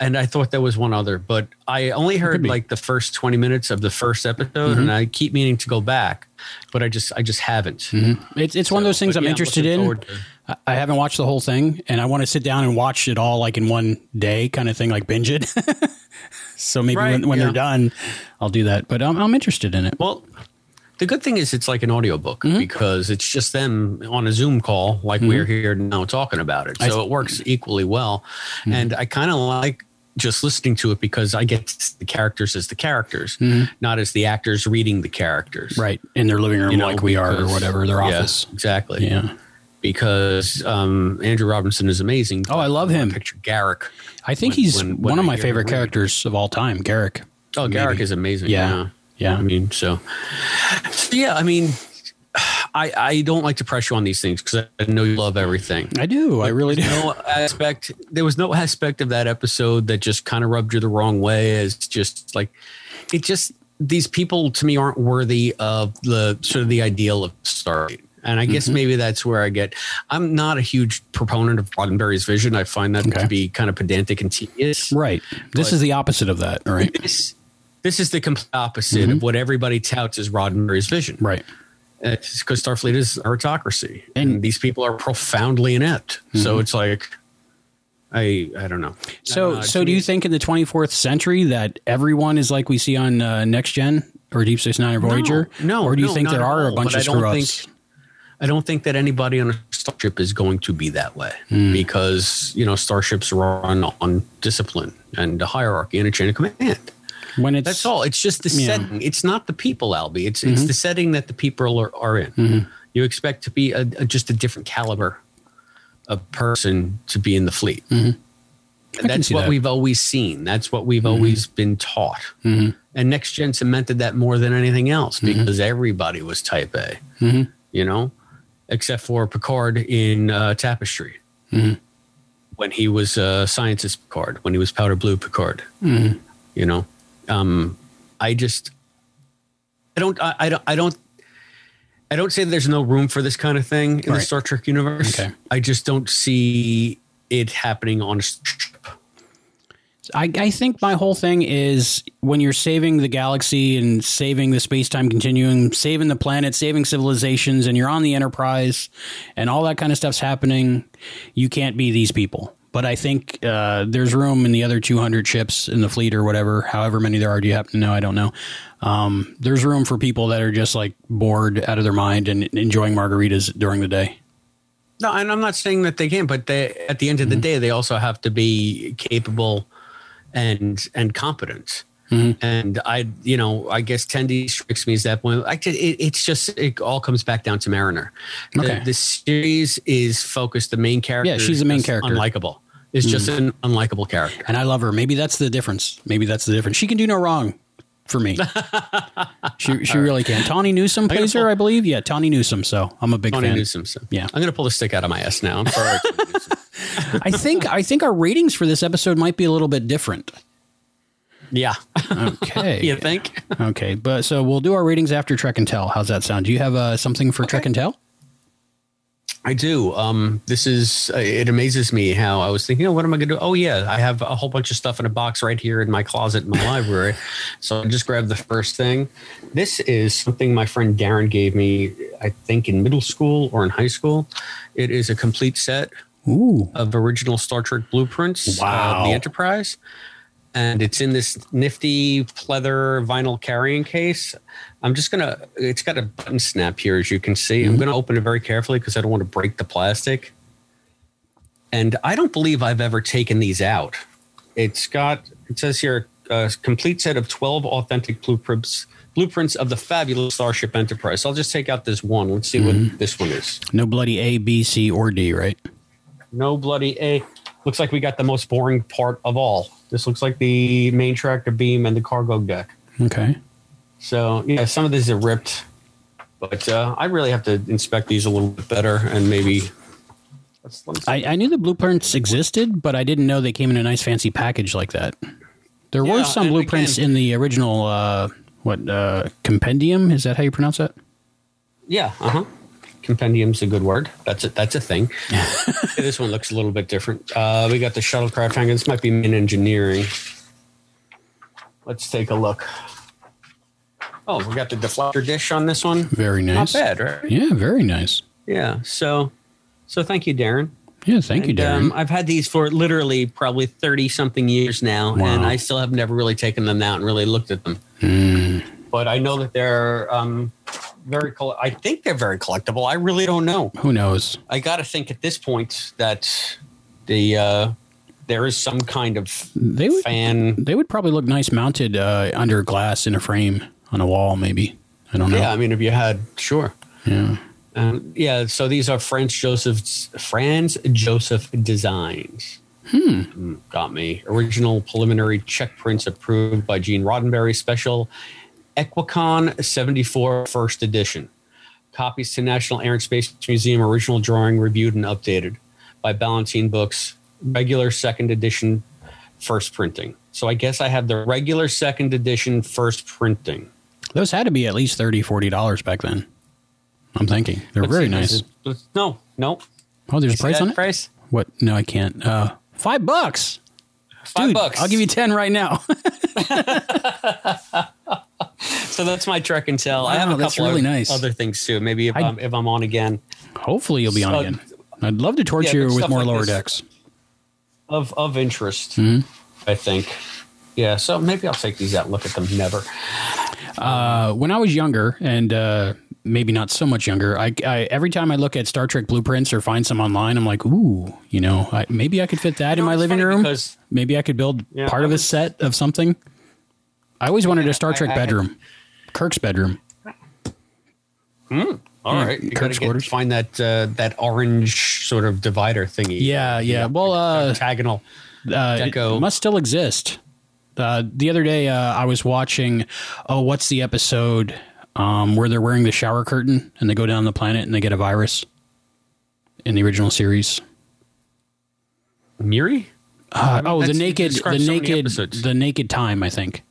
And I thought there was one other, but I only heard like the first 20 minutes of the first episode mm-hmm. and I keep meaning to go back, but I just I just haven't. Mm-hmm. It's it's one of those things I'm yeah, interested in. to- I- I haven't watched the whole thing, and I want to sit down and watch it all like in one day, kind of thing, like binge it. so maybe Right, when, when yeah. they're done, I'll do that. But I'm, I'm interested in it. Well, the good thing is it's like an audiobook Mm-hmm. because it's just them on a Zoom call, like we're here now talking about it. So it works equally well. Mm-hmm. And I kind of like just listening to it because I get the characters as the characters, not as the actors reading the characters. Mm-hmm. Right in their living room, You know, like we are, or whatever, their Yeah, office. exactly. Yeah. Because um, Andrew Robinson is amazing. Oh, I love him. Picture Garak. I think When- he's when- when one of my favorite characters of all time, Garak. Oh, Garak Maybe. is amazing. Yeah. Yeah. Yeah. I mean, so, so yeah, I mean, I, I don't like to press you on these things because I know you love everything. I do. I really do. no aspect there was no aspect of that episode that just kind of rubbed you the wrong way as just like it just these people to me aren't worthy of the sort of the ideal of Stargate. And I Mm-hmm. guess maybe that's where I get. I'm not a huge proponent of Roddenberry's vision. I find that Okay. to be kind of pedantic and tedious. Right. This is the opposite of that. All right. This, this is the complete opposite of what everybody touts as Roddenberry's vision. Mm-hmm. Right. It's because Starfleet is a autocracy, And- Mm-hmm. and, these people are profoundly inept. So it's like, I I don't know. So, Uh, so do you think in the 24th century that everyone is like we see on uh, Next Gen or Deep Space Nine or Voyager? no, Or do you no, think there are a bunch of screw ups? I don't think that anybody on a starship is going to be that way Hmm. because you know starships run on discipline and a hierarchy and a chain of command. When it's That's all. It's just the. Mm-hmm. setting. It's not the people, Albie. It's it's the setting that the people are, are in. You expect to be a, a- just a different caliber of person to be in the fleet. Mm-hmm. And that's what that. Mm-hmm. we've always seen. That's what we've always been taught. And Next Gen cemented that more than anything else Mm-hmm. because everybody was Type A. You know, except for Picard in uh, Tapestry. Mm-hmm. When he was uh, scientist Picard, when he was powder blue Picard, Mm-hmm. you know, um, I just, I don't, I, I don't, I don't, I don't say there's no room for this kind of thing in the Star Trek universe. Okay. I just don't see it happening on a ship. I, I think my whole thing is when you're saving the galaxy and saving the space time continuum, saving the planet, saving civilizations, and you're on the Enterprise and all that kind of stuff's happening, you can't be these people. But I think uh, there's room in the other 200 ships in the fleet or whatever, however many there are. Do you happen to know? I don't know. Um, there's room for people that are just like bored out of their mind and enjoying margaritas during the day. No, and I'm not saying that they can't, but they, at the end of the day, they also have to be capable and and competent. Mm-hmm. And I, you know, I guess Tendi strikes me as that point. I, it, it's just it all comes back down to Mariner. The, Okay. the series is focused. The main character, Yeah, she's the main character. Unlikable. Is just mm-hmm. an unlikable character. and I love her. Maybe that's the difference. Maybe that's the difference. She can do no wrong for me. she she really can. Tawny Newsome plays her, I believe. Yeah, Tawny Newsome. So I'm a big Tawny fan. Newsome. So. Yeah. I'm gonna pull the stick out of my ass now. I'm sorry. I think I think our ratings for this episode might be a little bit different. Yeah. Okay. you think? Okay, but so we'll do our ratings after Trek and Tell. How's that sound? Do you have uh, something for Trek and Tell? I do. Um, this is uh, it amazes me how I was thinking, oh, what am I going to do? Oh, yeah, I have a whole bunch of stuff in a box right here in my closet in my library. So I just grabbed the first thing. This is something my friend Darren gave me, I think in middle school or in high school. It is a complete set Ooh. of original Star Trek blueprints Wow. of the Enterprise. And it's in this nifty pleather vinyl carrying case. I'm just gonna. It's got a button snap here, as you can see. I'm mm-hmm. gonna open it very carefully because I don't want to break the plastic. And I don't believe I've ever taken these out. It's got. It says here a complete set of 12 authentic blueprints blueprints of the fabulous Starship Enterprise. So I'll just take out this one. Let's see what mm-hmm. this one is. No bloody A, B, C, or D, right? No bloody A. Looks like we got the most boring part of all. This looks like the main tractor beam and the cargo deck. Okay. So yeah, some of these are ripped, but uh, I really have to inspect these a little bit better and maybe. Let's, let's I, I knew the blueprints existed, but I didn't know they came in a nice fancy package like that. There were some blueprints again- in the original, uh, what, uh, compendium? Is that how you pronounce that? yeah, uh huh. Compendium's a good word. That's a, that's a thing. this one looks a little bit different. Uh, we got the shuttlecraft hangar. This might be in engineering. Let's take a look. Oh, we got the deflector dish on this one. Very nice. Not bad, right? Yeah, very nice. Yeah. So, so thank you, Darren. Yeah, thank you, Darren. Um, I've had these for literally probably thirty something years now, Wow. and I still have never really taken them out and really looked at them. Hmm. But I know that they're um, very. Coll- I think they're very collectible. I really don't know. Who knows? I got to think at this point that the uh, there is some kind of They would fan. they would probably look nice mounted uh, under glass in a frame on a wall, maybe. I don't know. Yeah, I mean, if you had sure. Yeah. Um, yeah, so these are Franz Joseph's Franz Joseph designs. Hmm. Got me. Original preliminary check prints approved by Gene Roddenberry. Special Equicon 74 first edition. Copies to National Air and Space Museum. Original drawing reviewed and updated by Ballantine Books. Regular second edition first printing. So I guess I have the regular second edition first printing. Those had to be at least 30 $40 back then. I'm thinking. They're Let's very see, nice. is- No, no. Oh, there's a price on it? Price? What? No, I can't. Uh, five bucks. Five Dude, bucks. I'll give you 10 right now. So that's my trek and tell. I have a couple really of nice. other things too. Maybe if I- I'm if I'm on again Hopefully you'll be on again. I'd love to torture Yeah, you with more like lower decks. of of interest, Mm-hmm. I think. Yeah, so maybe I'll take these out and look at them. Never. Uh, when I was younger, and uh, maybe not so much younger, I, I every time I look at Star Trek blueprints or find some online, I'm like, ooh, you know, I, maybe I could fit that in my living room. because- maybe I could build Yeah, part of a set of something. I always wanted a Star Trek I- bedroom, Kirk's bedroom. All Yeah, right, you Kirk's quarters. find that uh, that orange sort of divider thingy. Yeah, yeah. Well, uh, octagonal. uh, Deco. it must still exist. Uh, the other day, uh, I was watching. Oh, what's the episode um, where they're wearing the shower curtain and they go down the planet and they get a virus in the original series? Miri. Uh, oh, the naked, the naked, the naked time. I think.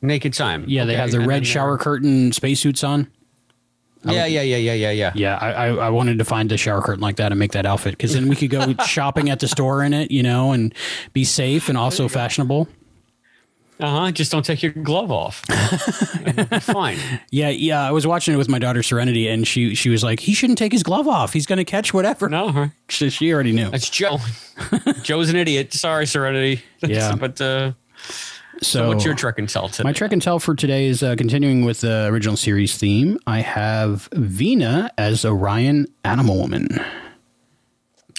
Naked time. Yeah, they have the and red then shower they're- curtain spacesuits on. Yeah, yeah, yeah, yeah, yeah, yeah. Yeah, I, I, I wanted to find a shower curtain like that and make that outfit because then we could go shopping at the store in it, you know, and be safe and also fashionable. Uh huh. Just don't take your glove off. Fine. Yeah, yeah. I was watching it with my daughter Serenity, and she she was like, "He shouldn't take his glove off. He's going to catch whatever." No, huh? she, she already knew. That's Joe. Joe's an idiot. Sorry, Serenity. Yeah. but uh, So, what's your trek and tell today? my trek and tell for today is uh, continuing with the original series theme. I have Vina as Orion Animal Woman.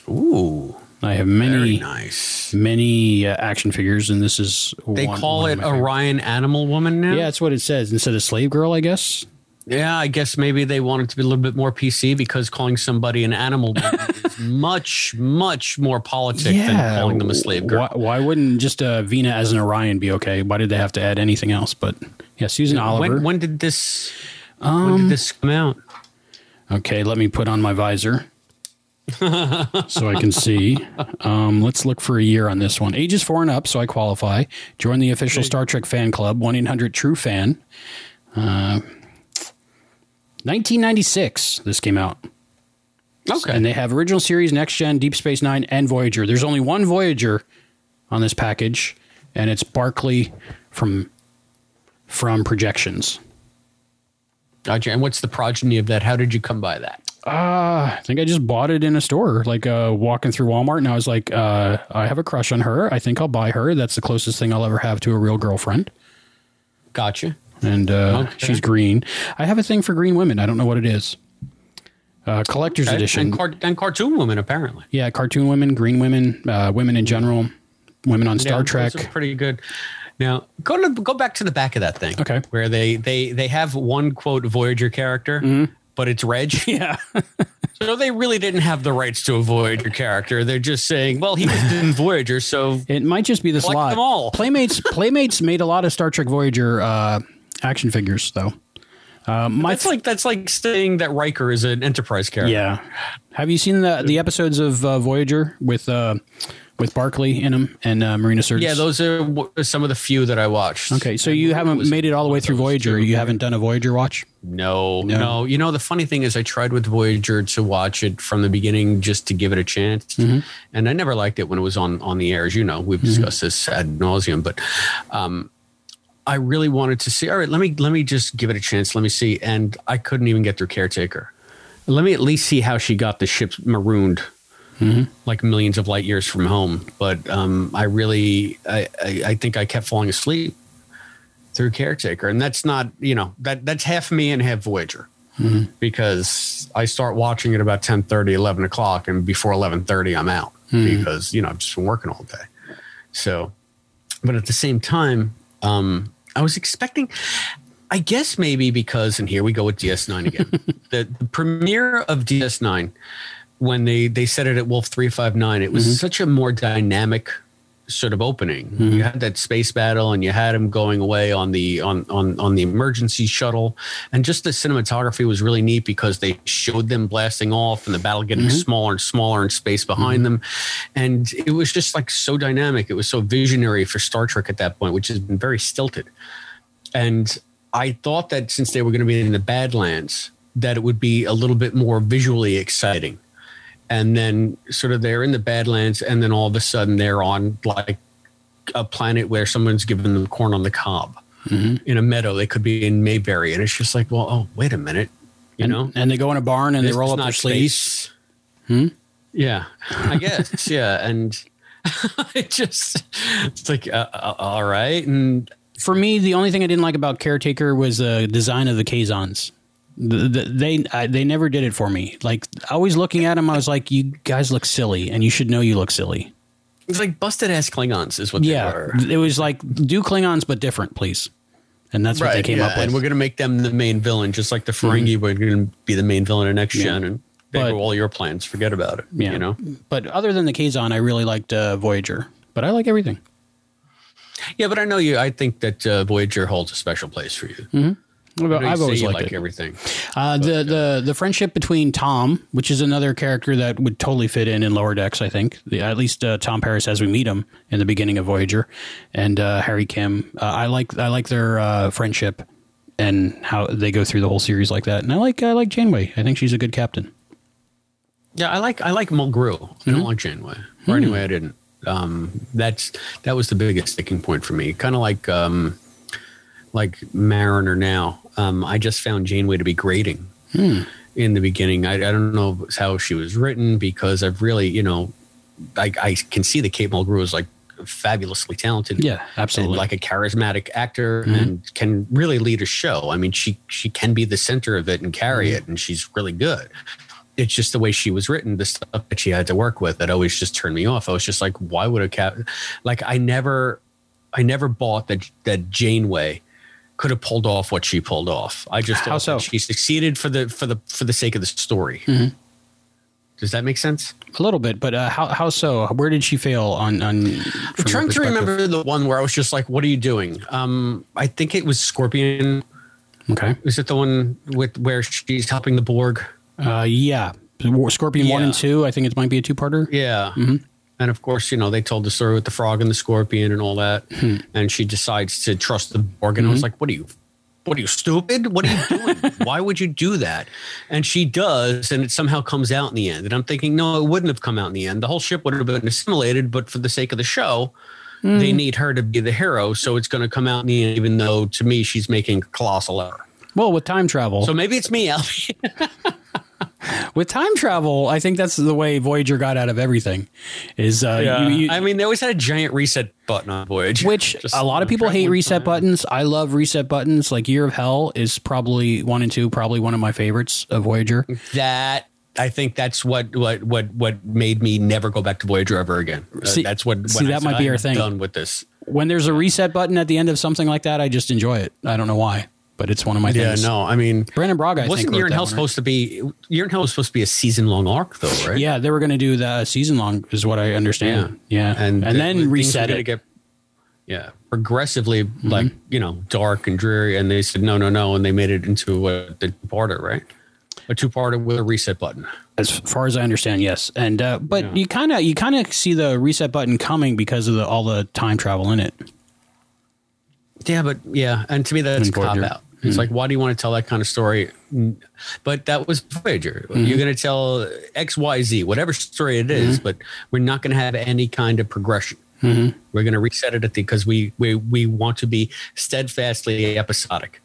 Ooh, I have many nice. many uh, action figures, and this is They one- call one it favorites. Orion Animal Woman now. Yeah, that's what it says instead of Slave Girl, I guess. Yeah, I guess maybe they wanted to be a little bit more PC because calling somebody an animal much, much more politic than calling them a slave girl. Why, why wouldn't just uh, Vina as an Orion be okay? Why did they have to add anything else? But yeah, Susan Oliver. When, when did this? when Um, did this come out? Okay, let me put on my visor so I can see. Um, let's look for a year on this one. Ages four and up, so I qualify. Join the official Star Trek fan club, 1 800 True Fan. Uh, 1996, this came out. Okay. And they have original series, Next Gen, Deep Space Nine, and Voyager. There's only one Voyager on this package, and it's Barclay from from Projections. Gotcha. And what's the progeny of that? How did you come by that? Uh, I think I just bought it in a store, like uh, walking through Walmart, and I was like, uh, I have a crush on her. I think I'll buy her. That's the closest thing I'll ever have to a real girlfriend. Gotcha. And uh, Okay. she's green. I have a thing for green women. I don't know what it is. Uh, collector's Okay. edition. And, car- and cartoon women, apparently. yeah, cartoon women, green women, uh, women in general, women on Star Yeah, Trek. pretty good. Now go to go back to the back of that thing. Okay. Where they they they have one quote Voyager character, but it's Reg. Yeah. so they really didn't have the rights to a Voyager character. They're just saying, well, he was in Voyager, so It might just be the Collect slot. them all. Playmates Playmates made a lot of Star Trek Voyager uh, action figures, though. Uh, my that's like that's like saying that Riker is an Enterprise character. yeah. Have you seen the the episodes of uh, Voyager with uh, with Barclay in them and uh, Marina Sirtis? Yeah, those are w- some of the few that I watched. Okay, so you haven't made it all the way through Voyager. You haven't done a Voyager watch. No, No. no, You know, the funny thing is, I tried with Voyager to watch it from the beginning just to give it a chance, Mm-hmm. and I never liked it when it was on on the air. As you know, we've discussed this ad nauseum, but um, I really wanted to see. All right, let me let me just give it a chance. Let me see, and I couldn't even get through Caretaker. Let me at least see how she got the ship marooned. Like millions of light years from home, but um, I really, I, I, I think I kept falling asleep through caretaker and that's not you know that that's half me and half voyager because i start watching at about 10 11 o'clock and before 11 i'm out because you know i've just been working all day so but at the same time um i was expecting i guess maybe because and here we go with ds9 again. The, the premiere of ds9 when they they said it at wolf 359 it was mm-hmm. such a more dynamic sort of opening. You mm-hmm. had that space battle, and you had him going away on the on on on the emergency shuttle, and just the cinematography was really neat because they showed them blasting off and the battle getting mm-hmm. smaller and smaller in space behind mm-hmm. them, and it was just like so dynamic. It was so visionary for Star Trek at that point, which has been very stilted. And I thought that since they were going to be in the Badlands, that it would be a little bit more visually exciting and then sort of they're in the Badlands, and then all of a sudden they're on like a planet where someone's giving them corn on the cob in a meadow. They could be in Mayberry, and it's just like, well, oh, wait a minute, you and, know, and they go in a barn and This they roll up their sleeves. Hmm. Yeah, I guess. yeah, and it just it's like, uh, uh, all right, and For me, the only thing I didn't like about Caretaker was the design of the Kazons. The, the, they I, they never did it for me. Like always looking at them, I was like, "You guys look silly, and you should know you look silly." it's like busted ass Klingons is what Yeah, they were. it was like do Klingons but different, please. And that's what they came yeah, up with. and we're going to make them the main villain, just like the Ferengi were going to be the main villain in next gen, and they But- were all your plans. Forget about it. yeah, You know. But other than the Kazon, I really liked uh, Voyager. But I like everything. Yeah, but I know you. I think that uh, Voyager holds a special place for you. I've, I I've always liked like it. everything. Uh, the the the friendship between Tom, which is another character that would totally fit in in Lower Decks, I think. The, at least uh, Tom Paris as we meet him in the beginning of Voyager, and uh, Harry Kim. Uh, I like I like their uh, friendship and how they go through the whole series like that. And I like I like Janeway. I think she's a good captain. Yeah, I like I like Mulgrew. I Mm-hmm. don't like Janeway. Or anyway, I didn't. Um, that's that was the biggest sticking point for me. Kind of like um, like Mariner now. Um, I just found Janeway to be grating Hmm. in the beginning. I, I don't know how she was written because I've really you know I, I can see that Kate Mulgrew is like fabulously talented. Yeah, absolutely. like a charismatic actor and can really lead a show. I mean, she she can be the center of it and carry it, and she's really good. It's just the way she was written, the stuff that she had to work with that always just turned me off. I was just like, why would a cat? Like, I never, I never bought that that Janeway could have pulled off what she pulled off. I just How so? that she succeeded for the for the for the sake of the story. Does that make sense? a little bit, but uh, how how so? Where did she fail on on? I'm trying to remember the one where I was just like, "What are you doing?" Um, I think it was Scorpion. Okay. Is it the one with where she's helping the Borg? Uh, yeah. Scorpion one and two. I think it might be a two parter. Yeah. And of course, you know, they told the story with the frog and the scorpion and all that. Hmm. And she decides to trust the Borg. And I was hmm. like, what are you? What are you stupid? What are you doing? Why would you do that? And she does, and it somehow comes out in the end. And I'm thinking, no, it wouldn't have come out in the end. The whole ship would have been assimilated, but for the sake of the show, hmm. they need her to be the hero. So it's going to come out in the end, even though to me she's making a colossal error. Well, with time travel, So maybe it's me, Albie. with time travel, I think that's the way Voyager got out of everything. Is uh, Yeah. you- you- I mean, they always had a giant reset button on Voyager, which Just a lot of people hate reset time. buttons. I love reset buttons. Like Year of Hell is probably one and two, probably one of my favorites of Voyager. That I think that's what what what what made me never go back to Voyager ever again. Uh, See- that's what. when see, I that said, might be our thing." Done with this. When there's a reset button at the end of something like that, I just enjoy it. I don't know why, but it's one of my things. Yeah, things. no, I mean, Brannon Braga, I wasn't think, Year in Hell one, right? supposed to be? Year in Hell was supposed to be a season long arc, though, right? Yeah, they were going to do the season long, is what I understand. Yeah, and, and then things were reset it. Get, yeah, progressively Mm-hmm. like you know dark and dreary, and they said no, no, no, and they made it into a the two-parter, right? A two-parter with a reset button. as far as I understand, yes. And uh, but you kind of you kind of see the reset button coming because of the, all the time travel in it. Yeah, but yeah, and to me that's a cop out. It's hmm. like, why do you want to tell that kind of story? But that was Voyager. Hmm. You're going to tell X, Y, Z, whatever story it is, hmm. but we're not going to have any kind of progression. We're going to reset it at the because we we we want to be steadfastly episodic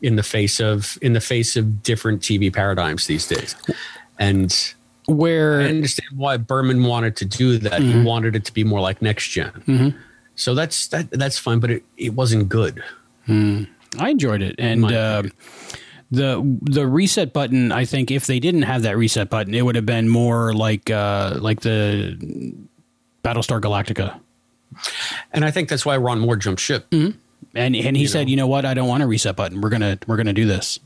in the face of in the face of different TV paradigms these days, and. Where I understand why Berman wanted to do that. He wanted it to be more like next general So that's that that's fine, but it, it wasn't good. I enjoyed it, and uh, the the reset button. I think if they didn't have that reset button, it would have been more like uh, like the Battlestar Galactica. And I think that's why Ron Moore jumped ship. And and he said, you know what, I don't want a reset button. We're gonna we're gonna do this.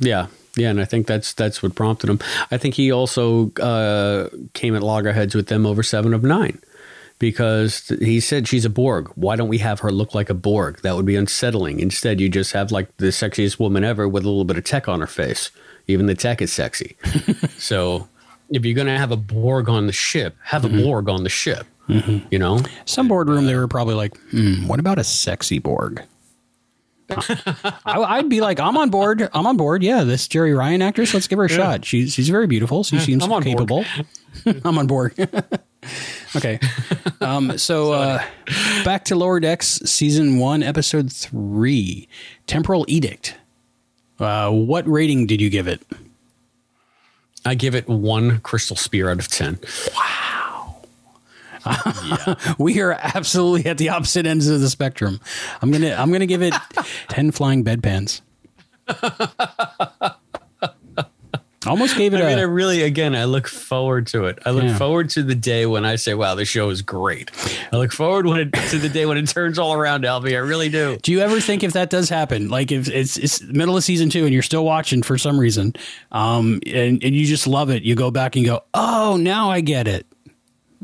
Yeah, yeah, and I think that's that's what prompted him. I think he also uh, came at loggerheads with them over Seven of Nine because he said she's a Borg. Why don't we have her look like a Borg? That would be unsettling. Instead, you just have like the sexiest woman ever with a little bit of tech on her face. Even the tech is sexy. so if you're going to have a Borg on the ship, have a Borg on the ship. You know, Some boardroom, they were probably like, hmm, what about a sexy Borg? I, I'd be like, I'm on board. I'm on board. Yeah, this Jeri Ryan actress, let's give her a shot. She's she's very beautiful. She seems I'm capable. I'm on board. okay. Um, so uh, back to Lower Decks, season one, episode three, Temporal Edict. Uh, what rating did you give it? I give it one crystal spear out of ten. Wow. We are absolutely at the opposite ends of the spectrum. I'm gonna I'm gonna give it ten flying bedpans. Almost gave it I mean, I a. really, again, I look forward to it. I look Yeah. forward to the day when I say, "Wow, the show is great." I look forward when it, to the day when it turns all around, Albie. I really do. Do you ever think if that does happen, like if it's it's middle of season two and you're still watching for some reason, um, and, and you just love it, you go back and go, oh, now I get it.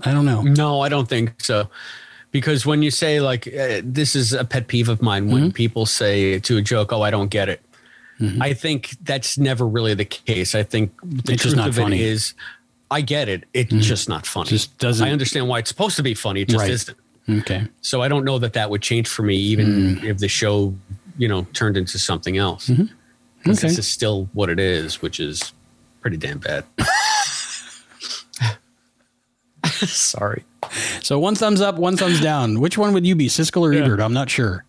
I don't know. No, I don't think so. Because when you say like uh, this is a pet peeve of mine when Mm-hmm. people say to a joke, "Oh, I don't get it," Mm-hmm. I think that's never really the case. I think the It's truth not of funny. Mm-hmm. it is, I get it. It's mm-hmm. just not funny. Just doesn't- I understand why it's supposed to be funny. It just Right. isn't. Okay. So I don't know that that would change for me, even mm. if the show, you know, turned into something else. Mm-hmm. 'Cause Okay. This is still what it is, which is pretty damn bad. Sorry. So one thumbs up, one thumbs down. Which one would you be, Siskel or Ebert? I'm not sure.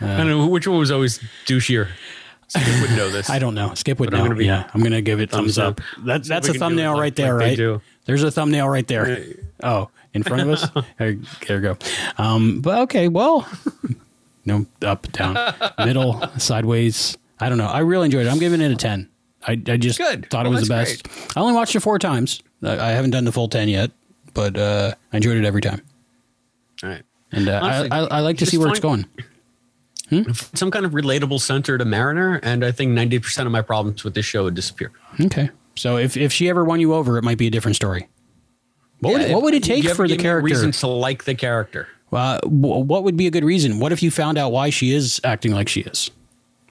I don't know which one was always douchier. Skip would know this. I don't know. Skip would But I'm know. gonna be- yeah, I'm gonna give it thumbs, thumbs up. up. That, that's a thumbnail right there, like right? There's a thumbnail right there. Oh, in front of us. there, there we go. Um, but okay, well, no, up, down, middle, sideways. I don't know. I really enjoyed it. I'm giving it a ten. I, I just Good. thought it was the best. I only watched it four times. I, I haven't done the full ten yet, but uh, I enjoyed it every time. All right. And uh, Honestly, I, I, I like to see where it's find- going. Some kind of relatable center to Mariner, and I think 90% of my problems with this show would disappear. Okay. So if, if she ever won you over, it might be a different story. What, would, Yeah, what would it take for the give me a character? reason to like the character? Uh, what would be a good reason? What if you found out why she is acting like she is?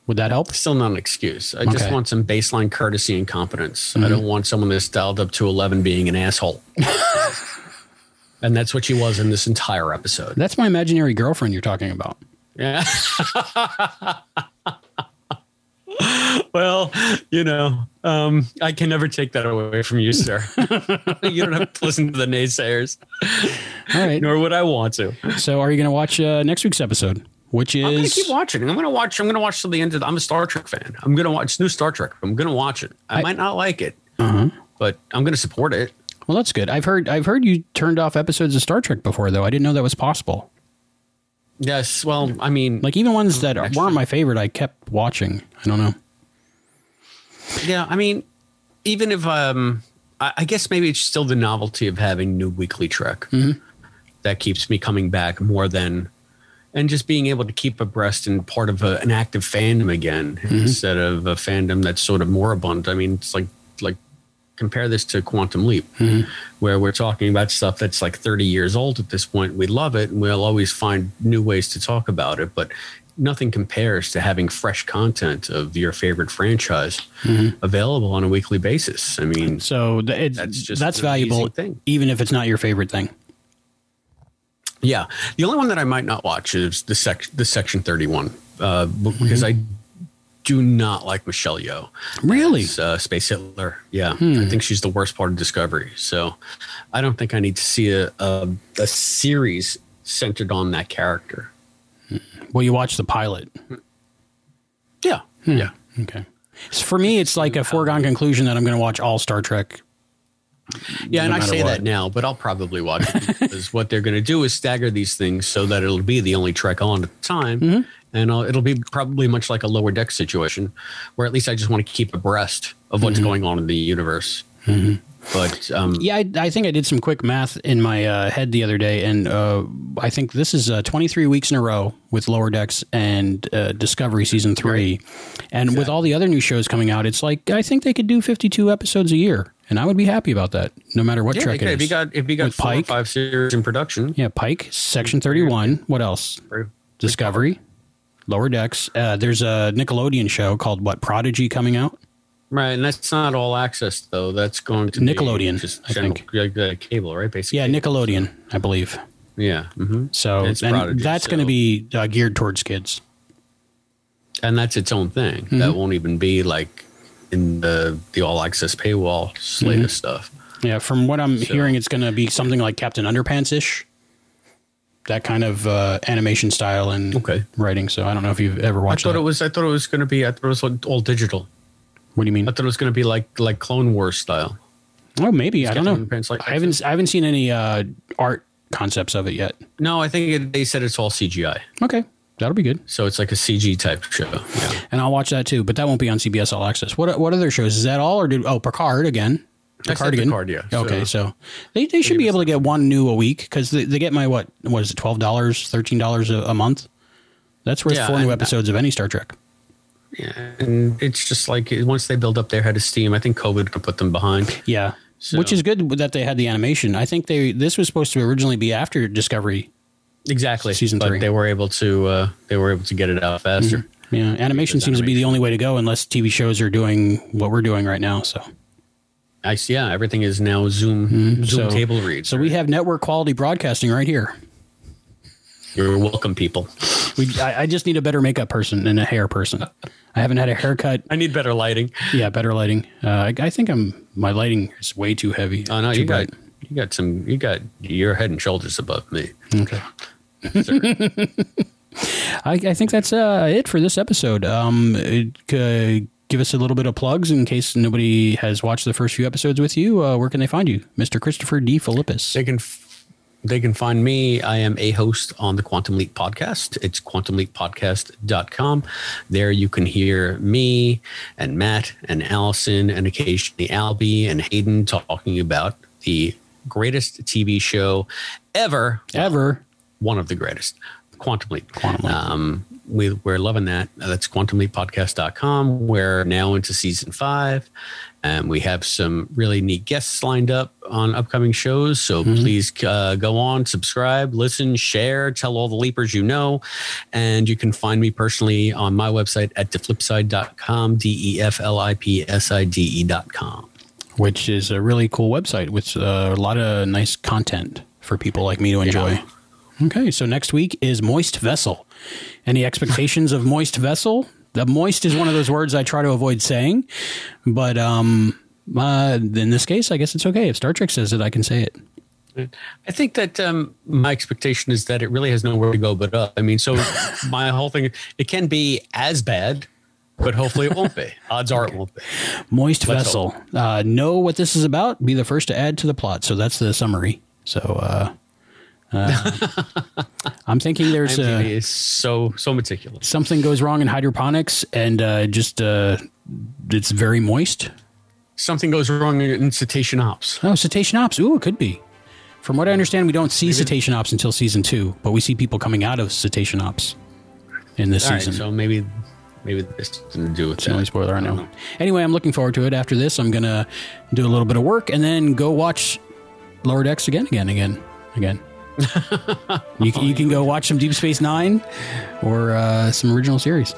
Would that help? Still not an excuse. I just want some baseline courtesy and competence. I don't want someone that's dialed up to 11 being an asshole. and that's what she was in this entire episode. That's my imaginary girlfriend you're talking about. Yeah. well, you know, um, I can never take that away from you, sir. you don't have to listen to the naysayers, All right. nor would I want to. so are you going to watch uh, next week's episode, which I'm gonna is keep watching. I'm gonna watch. I'm gonna watch till the end of. The, I'm a Star Trek fan. I'm gonna watch new Star Trek. I'm gonna watch it. I, might not like it, but I'm going to support it. Well, that's good. I've heard I've heard you turned off episodes of Star Trek before, though. I didn't know that was possible. Yes. Well, I mean, Like even ones that weren't my favorite, I kept watching. I don't know. yeah. I mean, even if um, I, I guess maybe it's still the novelty of having new weekly Trek that keeps me coming back more than, and just being able to keep abreast and part of a, an active fandom again instead of a fandom that's sort of moribund. I mean, it's like like compare this to Quantum Leap, mm-hmm. where we're talking about stuff that's like 30 years old at this point. We love it and we'll always find new ways to talk about it, but nothing compares to having fresh content of your favorite franchise mm-hmm. available on a weekly basis. I mean, So it's, That's just that's valuable, thing. even if it's not your favorite thing. yeah, the only one that I might not watch is the sec the Section 31 uh, b- because mm-hmm. I do not like Michelle Yeoh. Really? uh, Space Hitler. Yeah, hmm. I think she's the worst part of Discovery. So I don't think I need to see a, a, a series centered on that character. Hmm. Well, you watch the pilot. Yeah, hmm. yeah. Okay. So for me, it's like a foregone conclusion that I'm going to watch all Star Trek. Yeah, and I say what. that now, but I'll probably watch it because what they're going to do is stagger these things so that it'll be the only Trek on at the time. Mm-hmm. And I'll, it'll be probably much like a lower deck situation where at least I just want to keep abreast of what's mm-hmm. going on in the universe. Mm-hmm. But um, Yeah, I, I think I did some quick math in my uh, head the other day, and uh, I think this is uh, 23 weeks in a row with Lower Decks and uh, Discovery season three, and with all the other new shows coming out, it's like I think they could do 52 episodes a year, and I would be happy about that, no matter what yeah, Trek if it you got if you got With four or Pike. five series in production, yeah, Pike, Section 31. What else? Discovery, Lower Decks. Uh, there's a Nickelodeon show called what Prodigy coming out. Right, and that's not all access though. That's going to Nickelodeon, be just I general, think. like, uh, cable, right? Basically, Yeah, Nickelodeon, I believe. yeah. hmm So and Prodigy, that's going to be uh, geared towards kids. and that's its own thing. Mm-hmm. That won't even be like in the the all access paywall slate Mm-hmm. of stuff. Yeah, from what I'm So- hearing, it's going to be something like Captain Underpants ish. That kind of uh, animation style and Okay. writing. So I don't know if you've ever watched. I thought that. it was. I thought it was going to be. I thought it was all digital. What do you mean? I thought it was going to be like like Clone Wars style. Oh, maybe I don't know. Like I haven't I haven't seen any uh, art concepts of it yet. No, I think it, they said it's all CGI, Okay, that'll be good, so it's like a CG type show. Yeah, and I'll watch that too. But that won't be on CBS All Access. What what other shows is that all or did oh Picard again? I said again. Picard, yeah. Okay, So- so they, they should be able to get one new a week because they, they get my what what is it twelve dollars thirteen dollars a month. That's worth Yeah, four new episodes of any Star Trek. Yeah, and it's just like once they build up their head of steam, I think COVID could put them behind. Yeah, So- which is good that they had the animation. I think they this was supposed to originally be after Discovery. Exactly, Season but three. they were able to. Uh, they were able to get it out faster. Yeah, animation seems to be the only way to go unless TV shows are doing what we're doing right now. So, I see. Yeah, everything is now Zoom Zoom Mm-hmm. so table read. So we have network quality broadcasting right here. You're welcome, people. We I, I just need a better makeup person and a hair person. I haven't had a haircut. I need better lighting. Yeah, better lighting. Uh, I, I think I'm my lighting is way too heavy. Oh no, you bright. got you got some. You got your head and shoulders above me. Okay. I, I think that's uh, it for this episode. Um, it, uh, give us a little bit of plugs in case nobody has watched the first few episodes with you. Uh, where can they find you, Mr. Christopher D. Philippus? They can f- they can find me. I am a host on the Quantum Leap podcast. It's quantumleappodcast.com. There you can hear me and Matt and Allison and occasionally Albie and Hayden talking about the greatest TV show ever. Ever. One of the greatest. Quantum Leap. Quantum Leap. Um, we, we're loving that. That's quantumleappodcast.com. We're now into season five. And we have some really neat guests lined up on upcoming shows. So please uh, go on, subscribe, listen, share, tell all the leapers you know. And you can find me personally on my website at deflipside.com, D E F L I P S I D E.com. which is a really cool website with uh, a lot of nice content for people like me to enjoy. Okay, so next week is Moist Vessel. Any expectations of Moist Vessel? The moist is one of those words I try to avoid saying, but um, uh, in this case, I guess it's okay. If Star Trek says it, I can say it. I think that um, my expectation is that it really has nowhere to go but up. I mean, so my whole thing, it can be as bad but hopefully it won't be. Odds are it won't be. Moist Let's vessel. Uh, know what this is about. Be the first to add to the plot. So that's the summary. So uh, uh, I'm thinking there's a, is so so meticulous. something goes wrong in hydroponics and uh, just uh, it's very moist. Something goes wrong in cetacean ops. Oh, cetacean ops. Ooh, it could be. From what I understand, we don't see cetacean ops until season two, but we see people coming out of cetacean ops in this All right, season. so maybe maybe this to do with It's that. only spoiler I know. don't Anyway, I'm looking forward to it. After this, I'm gonna do a little bit of work and then go watch Lower Decks again, again, again, again. You, can, you can go watch some Deep Space Nine or uh, some original series.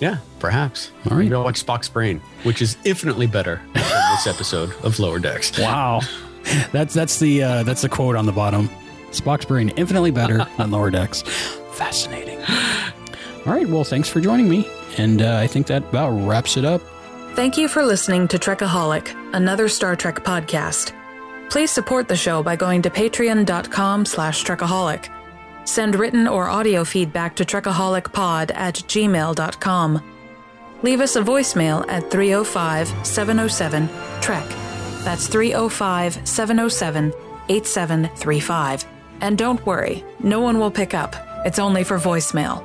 Yeah, perhaps. All right. Maybe I'll watch Spock's Brain, which is infinitely better than this episode of Lower Decks. Wow, that's that's the uh, that's the quote on the bottom. Spock's brain infinitely better than Lower Decks. Fascinating. All right, well, thanks for joining me, and uh, I think that about wraps it up. Thank you for listening to Trekaholic, another Star Trek podcast. Please support the show by going to patreon.com slash Trekaholic. Send written or audio feedback to Trekaholicpod at gmail.com. Leave us a voicemail at 305-707-TREK. That's 305-707-8735. And don't worry, no one will pick up. It's only for voicemail.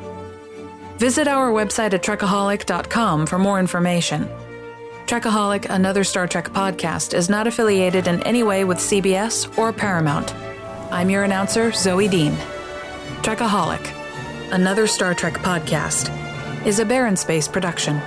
Visit our website at Trekaholic.com for more information. Trekaholic, another Star Trek podcast, is not affiliated in any way with CBS or Paramount. I'm your announcer, Zoe Dean. Trekaholic, another Star Trek podcast, is a Barren Space production.